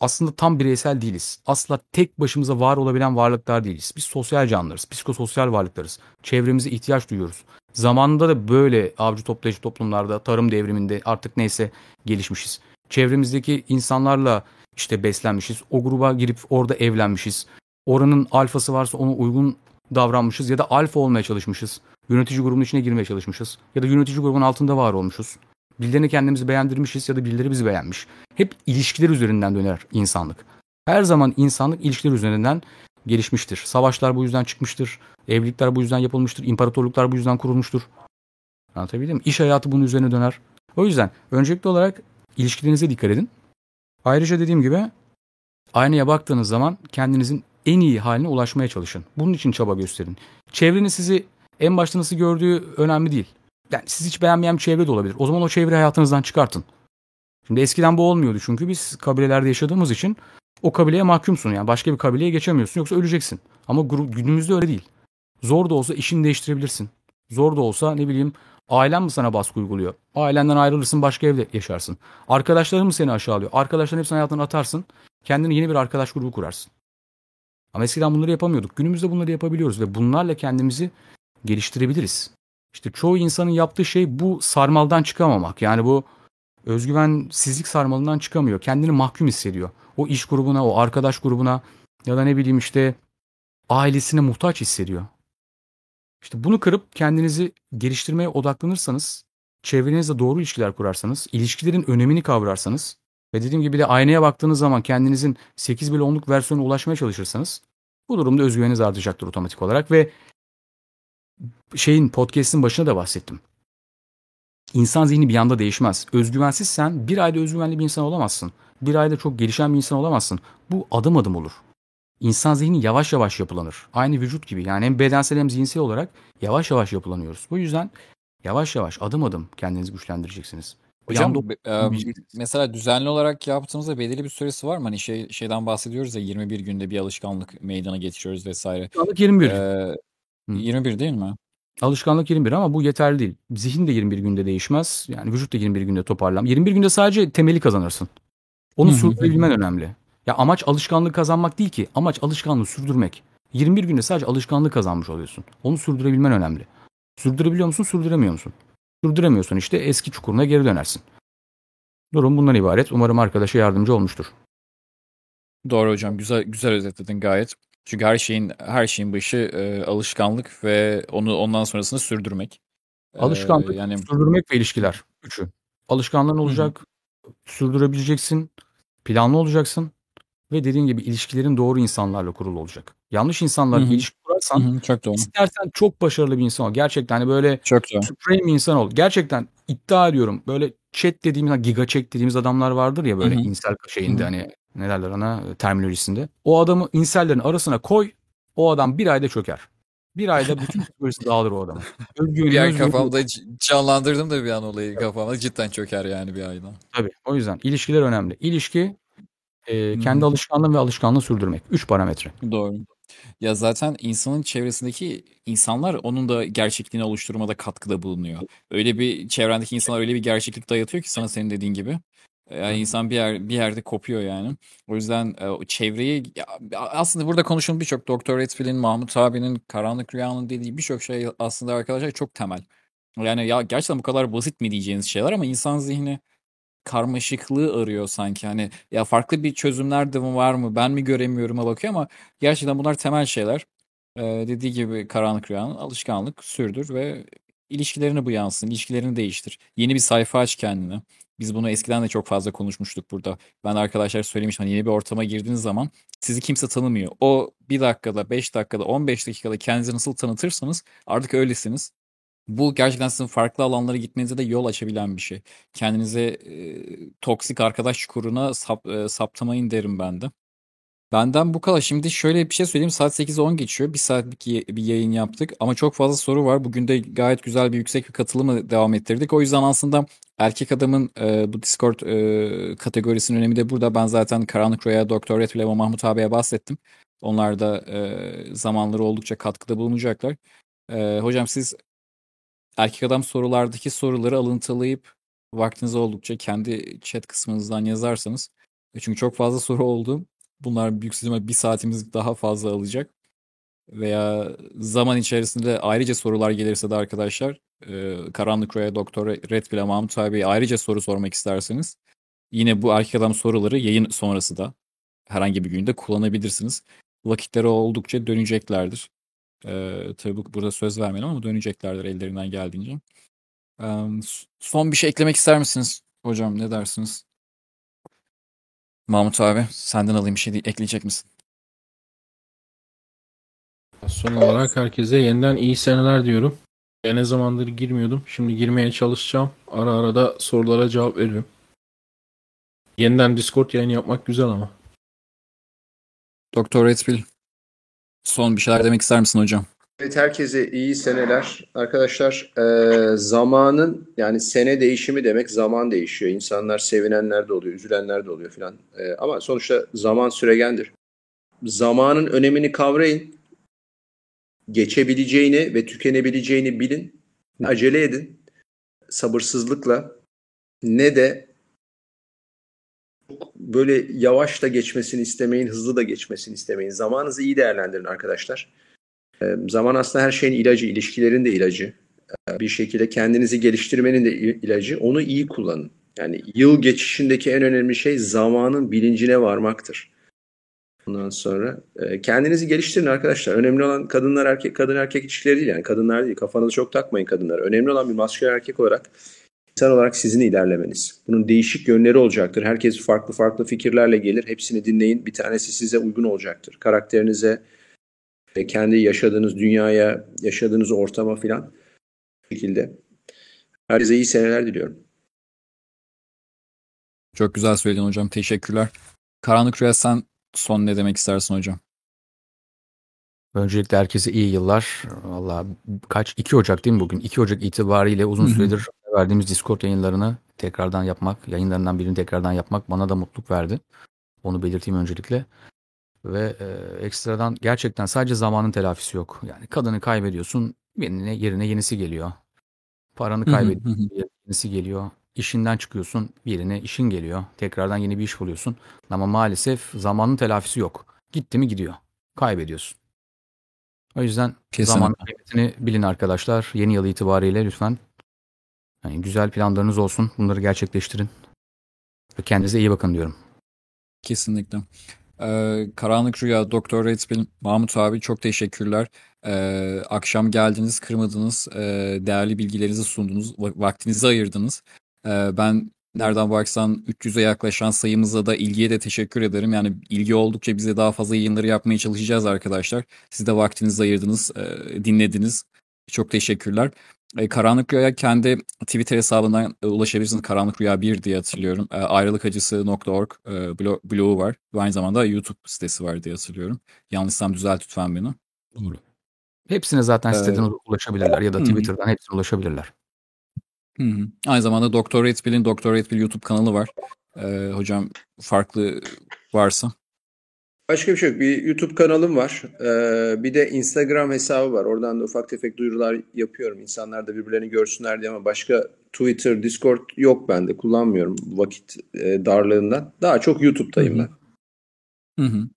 aslında tam bireysel değiliz. Asla tek başımıza var olabilen varlıklar değiliz. Biz sosyal canlılarız, psikososyal varlıklarız. Çevremize ihtiyaç duyuyoruz. Zamanında da böyle avcı toplayıcı toplumlarda, tarım devriminde artık neyse gelişmişiz. Çevremizdeki insanlarla işte beslenmişiz. O gruba girip orada evlenmişiz. Oranın alfası varsa ona uygun davranmışız ya da alfa olmaya çalışmışız. Yönetici grubunun içine girmeye çalışmışız. Ya da yönetici grubun altında var olmuşuz. Birilerine kendimizi beğendirmişiz ya da birileri bizi beğenmiş. Hep ilişkiler üzerinden döner insanlık. Her zaman insanlık ilişkiler üzerinden gelişmiştir. Savaşlar bu yüzden çıkmıştır. Evlilikler bu yüzden yapılmıştır. İmparatorluklar bu yüzden kurulmuştur. Anlatabildim mi? İş hayatı bunun üzerine döner. O yüzden öncelikli olarak ilişkilerinize dikkat edin. Ayrıca dediğim gibi aynaya baktığınız zaman kendinizin en iyi haline ulaşmaya çalışın. Bunun için çaba gösterin. Çevreniz sizi en başta nasıl gördüğü önemli değil. Yani siz hiç beğenmeyen bir çevre de olabilir. O zaman o çevre hayatınızdan çıkartın. Şimdi eskiden bu olmuyordu çünkü biz kabilelerde yaşadığımız için o kabileye mahkumsun yani başka bir kabileye geçemiyorsun yoksa öleceksin. Ama günümüzde öyle değil. Zor da olsa işini değiştirebilirsin. Zor da olsa ne bileyim ailen mi sana baskı uyguluyor? Ailenden ayrılırsın başka evde yaşarsın. Arkadaşların mı seni aşağılıyor? Arkadaşların hepsini hayatına atarsın. Kendine yeni bir arkadaş grubu kurarsın. Ama eskiden bunları yapamıyorduk. Günümüzde bunları yapabiliyoruz ve bunlarla kendimizi geliştirebiliriz. İşte çoğu insanın yaptığı şey bu sarmaldan çıkamamak. Yani bu özgüvensizlik sarmalından çıkamıyor. Kendini mahkum hissediyor. O iş grubuna, o arkadaş grubuna ya da ne bileyim işte ailesine muhtaç hissediyor. İşte bunu kırıp kendinizi geliştirmeye odaklanırsanız, çevrenizle doğru ilişkiler kurarsanız, ilişkilerin önemini kavrarsanız ve dediğim gibi de aynaya baktığınız zaman kendinizin 8 bile 10'luk versiyonuna ulaşmaya çalışırsanız bu durumda özgüveniniz artacaktır otomatik olarak ve şeyin podcast'in başına da bahsettim. İnsan zihni bir anda değişmez. Özgüvensizsen bir ayda özgüvenli bir insan olamazsın. Bir ayda çok gelişen bir insan olamazsın. Bu adım adım olur. İnsan zihni yavaş yavaş yapılanır. Aynı vücut gibi. Yani hem bedensel hem zihinsel olarak yavaş yavaş yapılanıyoruz. Bu yüzden yavaş yavaş adım adım kendinizi güçlendireceksiniz. Hocam e, mesela düzenli olarak yaptığımızda belirli bir süresi var mı? Hani şey şeyden bahsediyoruz ya 21 günde bir alışkanlık meydana getiriyoruz vesaire. Alışkanlık 21. Ee, 21 değil mi? Alışkanlık 21 ama bu yeterli değil. Zihin de 21 günde değişmez. Yani vücut da 21 günde toparlan. 21 günde sadece temeli kazanırsın. Onu sürdürebilmen önemli. Ya amaç alışkanlık kazanmak değil ki. Amaç alışkanlığı sürdürmek. 21 günde sadece alışkanlık kazanmış oluyorsun. Onu sürdürebilmen önemli. Sürdürebiliyor musun, sürdüremiyor musun? Sürdüremiyorsun işte eski çukuruna geri dönersin. Durum bundan ibaret. Umarım arkadaşa yardımcı olmuştur. Doğru hocam. Güzel güzel özetledin gayet. Çünkü her şeyin her şeyin başı e, alışkanlık ve onu ondan sonrasını sürdürmek. Alışkanlık, ee, yani sürdürmek ve ilişkiler. Üçü. Alışkanlığın olacak, Hı-hı. sürdürebileceksin, planlı olacaksın ve dediğin gibi ilişkilerin doğru insanlarla kurulu olacak. Yanlış insanlarla Hı-hı. ilişki kurarsan Hı-hı, çok doğru. istersen çok başarılı bir insan ol. Gerçekten hani böyle çok supreme bir insan ol. Gerçekten iddia ediyorum böyle chat dediğimiz, giga chat dediğimiz adamlar vardır ya böyle Hı-hı. insel şeyinde Hı-hı. hani ne derler ona terminolojisinde. O adamı insellerin arasına koy. O adam bir ayda çöker. Bir ayda bütün psikolojisi dağılır o adamın. Özgür, yani kafamda canlandırdım da bir an olayı kafamda. Cidden çöker yani bir ayda. Tabii o yüzden ilişkiler önemli. İlişki e, kendi alışkanlığı ve alışkanlığı sürdürmek. Üç parametre. Doğru. Ya zaten insanın çevresindeki insanlar onun da gerçekliğini oluşturmada katkıda bulunuyor. Öyle bir çevrendeki insanlar öyle bir gerçeklik dayatıyor ki sana senin dediğin gibi. Yani insan bir yer bir yerde kopuyor yani. O yüzden e, o çevreyi aslında burada konuşulan birçok Doktor Redfield'in, Mahmut abinin, Karanlık Rüya'nın dediği birçok şey aslında arkadaşlar çok temel. Yani ya gerçekten bu kadar basit mi diyeceğiniz şeyler ama insan zihni karmaşıklığı arıyor sanki. Hani ya farklı bir çözümler de mi var mı? Ben mi göremiyorum'a bakıyor ama gerçekten bunlar temel şeyler. Ee, dediği gibi karanlık rüyanın alışkanlık sürdür ve ilişkilerine bu yansın. İlişkilerini değiştir. Yeni bir sayfa aç kendine. Biz bunu eskiden de çok fazla konuşmuştuk burada. Ben arkadaşlar söylemiştim. Hani yeni bir ortama girdiğiniz zaman sizi kimse tanımıyor. O bir dakikada, beş dakikada, 15 dakikada kendinizi nasıl tanıtırsanız artık öylesiniz. Bu gerçekten sizin farklı alanlara gitmenize de yol açabilen bir şey. Kendinize e, toksik arkadaş çukuruna sap, e, saptamayın derim ben de. Benden bu kadar. Şimdi şöyle bir şey söyleyeyim. Saat 8'e 10 geçiyor. Bir saatlik y- bir yayın yaptık. Ama çok fazla soru var. Bugün de gayet güzel bir yüksek bir katılımı devam ettirdik. O yüzden aslında erkek adamın e, bu Discord e, kategorisinin önemi de burada. Ben zaten Karanlık Rüya, Doktor Red ve Mahmut abiye bahsettim. Onlar da e, zamanları oldukça katkıda bulunacaklar. E, hocam siz erkek adam sorulardaki soruları alıntılayıp vaktiniz oldukça kendi chat kısmınızdan yazarsanız. E, Çünkü çok fazla soru oldu. Bunlar büyük ihtimalle bir saatimiz daha fazla alacak. Veya zaman içerisinde ayrıca sorular gelirse de arkadaşlar e, Karanlık Rüya Doktor Red bile Mahmut abiye ayrıca soru sormak isterseniz yine bu erkek adam soruları yayın sonrası da herhangi bir günde kullanabilirsiniz. Vakitleri oldukça döneceklerdir. E, tabii bu, burada söz vermeyelim ama döneceklerdir ellerinden geldiğince. E, son bir şey eklemek ister misiniz hocam ne dersiniz? Mahmut abi senden alayım bir şey ekleyecek misin? Son olarak herkese yeniden iyi seneler diyorum. Ya ne zamandır girmiyordum. Şimdi girmeye çalışacağım. Ara ara da sorulara cevap veririm. Yeniden Discord yayını yapmak güzel ama. Doktor Redfield son bir şeyler demek ister misin hocam? Evet herkese iyi seneler. Arkadaşlar e, zamanın yani sene değişimi demek zaman değişiyor. İnsanlar sevinenler de oluyor, üzülenler de oluyor filan. E, ama sonuçta zaman süregendir. Zamanın önemini kavrayın. Geçebileceğini ve tükenebileceğini bilin. Acele edin. Sabırsızlıkla ne de böyle yavaş da geçmesini istemeyin, hızlı da geçmesini istemeyin. Zamanınızı iyi değerlendirin arkadaşlar. Ee, Zaman aslında her şeyin ilacı, ilişkilerin de ilacı. Ee, Bir şekilde kendinizi geliştirmenin de il- ilacı. Onu iyi kullanın. Yani yıl geçişindeki en önemli şey zamanın bilincine varmaktır. Ondan sonra e, kendinizi geliştirin arkadaşlar. Önemli olan kadınlar erkek kadın erkek ilişkileri değil yani kadınlar değil. Kafanızı çok takmayın kadınlar. Önemli olan bir maskülen erkek olarak insan olarak sizin ilerlemeniz. Bunun değişik yönleri olacaktır. Herkes farklı farklı fikirlerle gelir. Hepsini dinleyin. Bir tanesi size uygun olacaktır. Karakterinize, ve kendi yaşadığınız dünyaya, yaşadığınız ortama filan şekilde. Herkese iyi seneler diliyorum. Çok güzel söyledin hocam. Teşekkürler. Karanlık Rüya sen son ne demek istersin hocam? Öncelikle herkese iyi yıllar. Valla kaç? 2 Ocak değil mi bugün? 2 Ocak itibariyle uzun süredir verdiğimiz Discord yayınlarını tekrardan yapmak, yayınlarından birini tekrardan yapmak bana da mutluluk verdi. Onu belirteyim öncelikle. Ve e, ekstradan gerçekten sadece zamanın telafisi yok. Yani kadını kaybediyorsun, yerine, yerine yenisi geliyor. Paranı kaybediyorsun, yenisi geliyor. İşinden çıkıyorsun, yerine işin geliyor. Tekrardan yeni bir iş buluyorsun. Ama maalesef zamanın telafisi yok. Gitti mi gidiyor. Kaybediyorsun. O yüzden Kesinlikle. zaman kıymetini bilin arkadaşlar. Yeni yıl itibariyle lütfen yani güzel planlarınız olsun. Bunları gerçekleştirin. Ve kendinize iyi bakın diyorum. Kesinlikle. Ee, Karanlık Rüya, Doktor Redfield, Mahmut abi çok teşekkürler. Ee, akşam geldiniz, kırmadınız, ee, değerli bilgilerinizi sundunuz, va- vaktinizi ayırdınız. Ee, ben nereden baksan 300'e yaklaşan sayımıza da ilgiye de teşekkür ederim. Yani ilgi oldukça bize daha fazla yayınları yapmaya çalışacağız arkadaşlar. Siz de vaktinizi ayırdınız, ee, dinlediniz. Çok teşekkürler. Ee, Karanlık Rüya'ya kendi Twitter hesabından e, ulaşabilirsiniz. Karanlık Rüya 1 diye hatırlıyorum. E, ayrılıkacısı.org e, blo- blogu var. Ve aynı zamanda YouTube sitesi var diye hatırlıyorum. Yanlışsam düzelt lütfen beni. Doğru. Hepsine zaten Ee, siteden ulaşabilirler ya da hı hı. Twitter'dan hepsine ulaşabilirler. Hı hı. Aynı zamanda Doktor Redfield'in Doktor Redfield YouTube kanalı var. E, hocam farklı varsa. Başka bir şey yok. Bir YouTube kanalım var. Ee, bir de Instagram hesabı var. Oradan da ufak tefek duyurular yapıyorum. İnsanlar da birbirlerini görsünler diye ama başka Twitter, Discord yok bende. Kullanmıyorum vakit e, darlığından. Daha çok YouTube'dayım Hı hı. ben. Hı hı.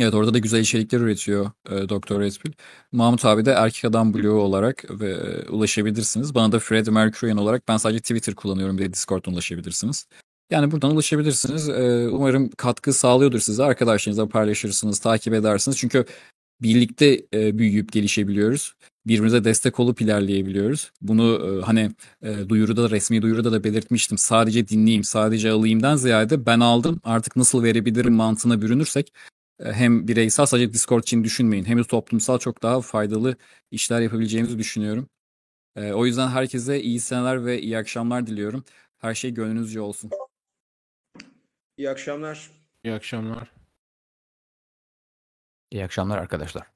Evet orada da güzel içerikler üretiyor e, Doktor Redfield. Mahmut abi de Erkek Adam blogu olarak ve e, ulaşabilirsiniz. Bana da Freddie Mercurian olarak ben sadece Twitter kullanıyorum de Discord'dan ulaşabilirsiniz. Yani buradan ulaşabilirsiniz. E, umarım katkı sağlıyordur size. Arkadaşlarınızla paylaşırsınız, takip edersiniz. Çünkü birlikte e, büyüyüp gelişebiliyoruz. Birbirimize destek olup ilerleyebiliyoruz. Bunu e, hani e, duyuruda resmi duyuruda da belirtmiştim. Sadece dinleyeyim, sadece alayımdan ziyade ben aldım artık nasıl verebilirim mantığına bürünürsek hem bireysel sadece Discord için düşünmeyin hem de toplumsal çok daha faydalı işler yapabileceğimizi düşünüyorum. O yüzden herkese iyi seneler ve iyi akşamlar diliyorum. Her şey gönlünüzce olsun. İyi akşamlar. İyi akşamlar. İyi akşamlar arkadaşlar.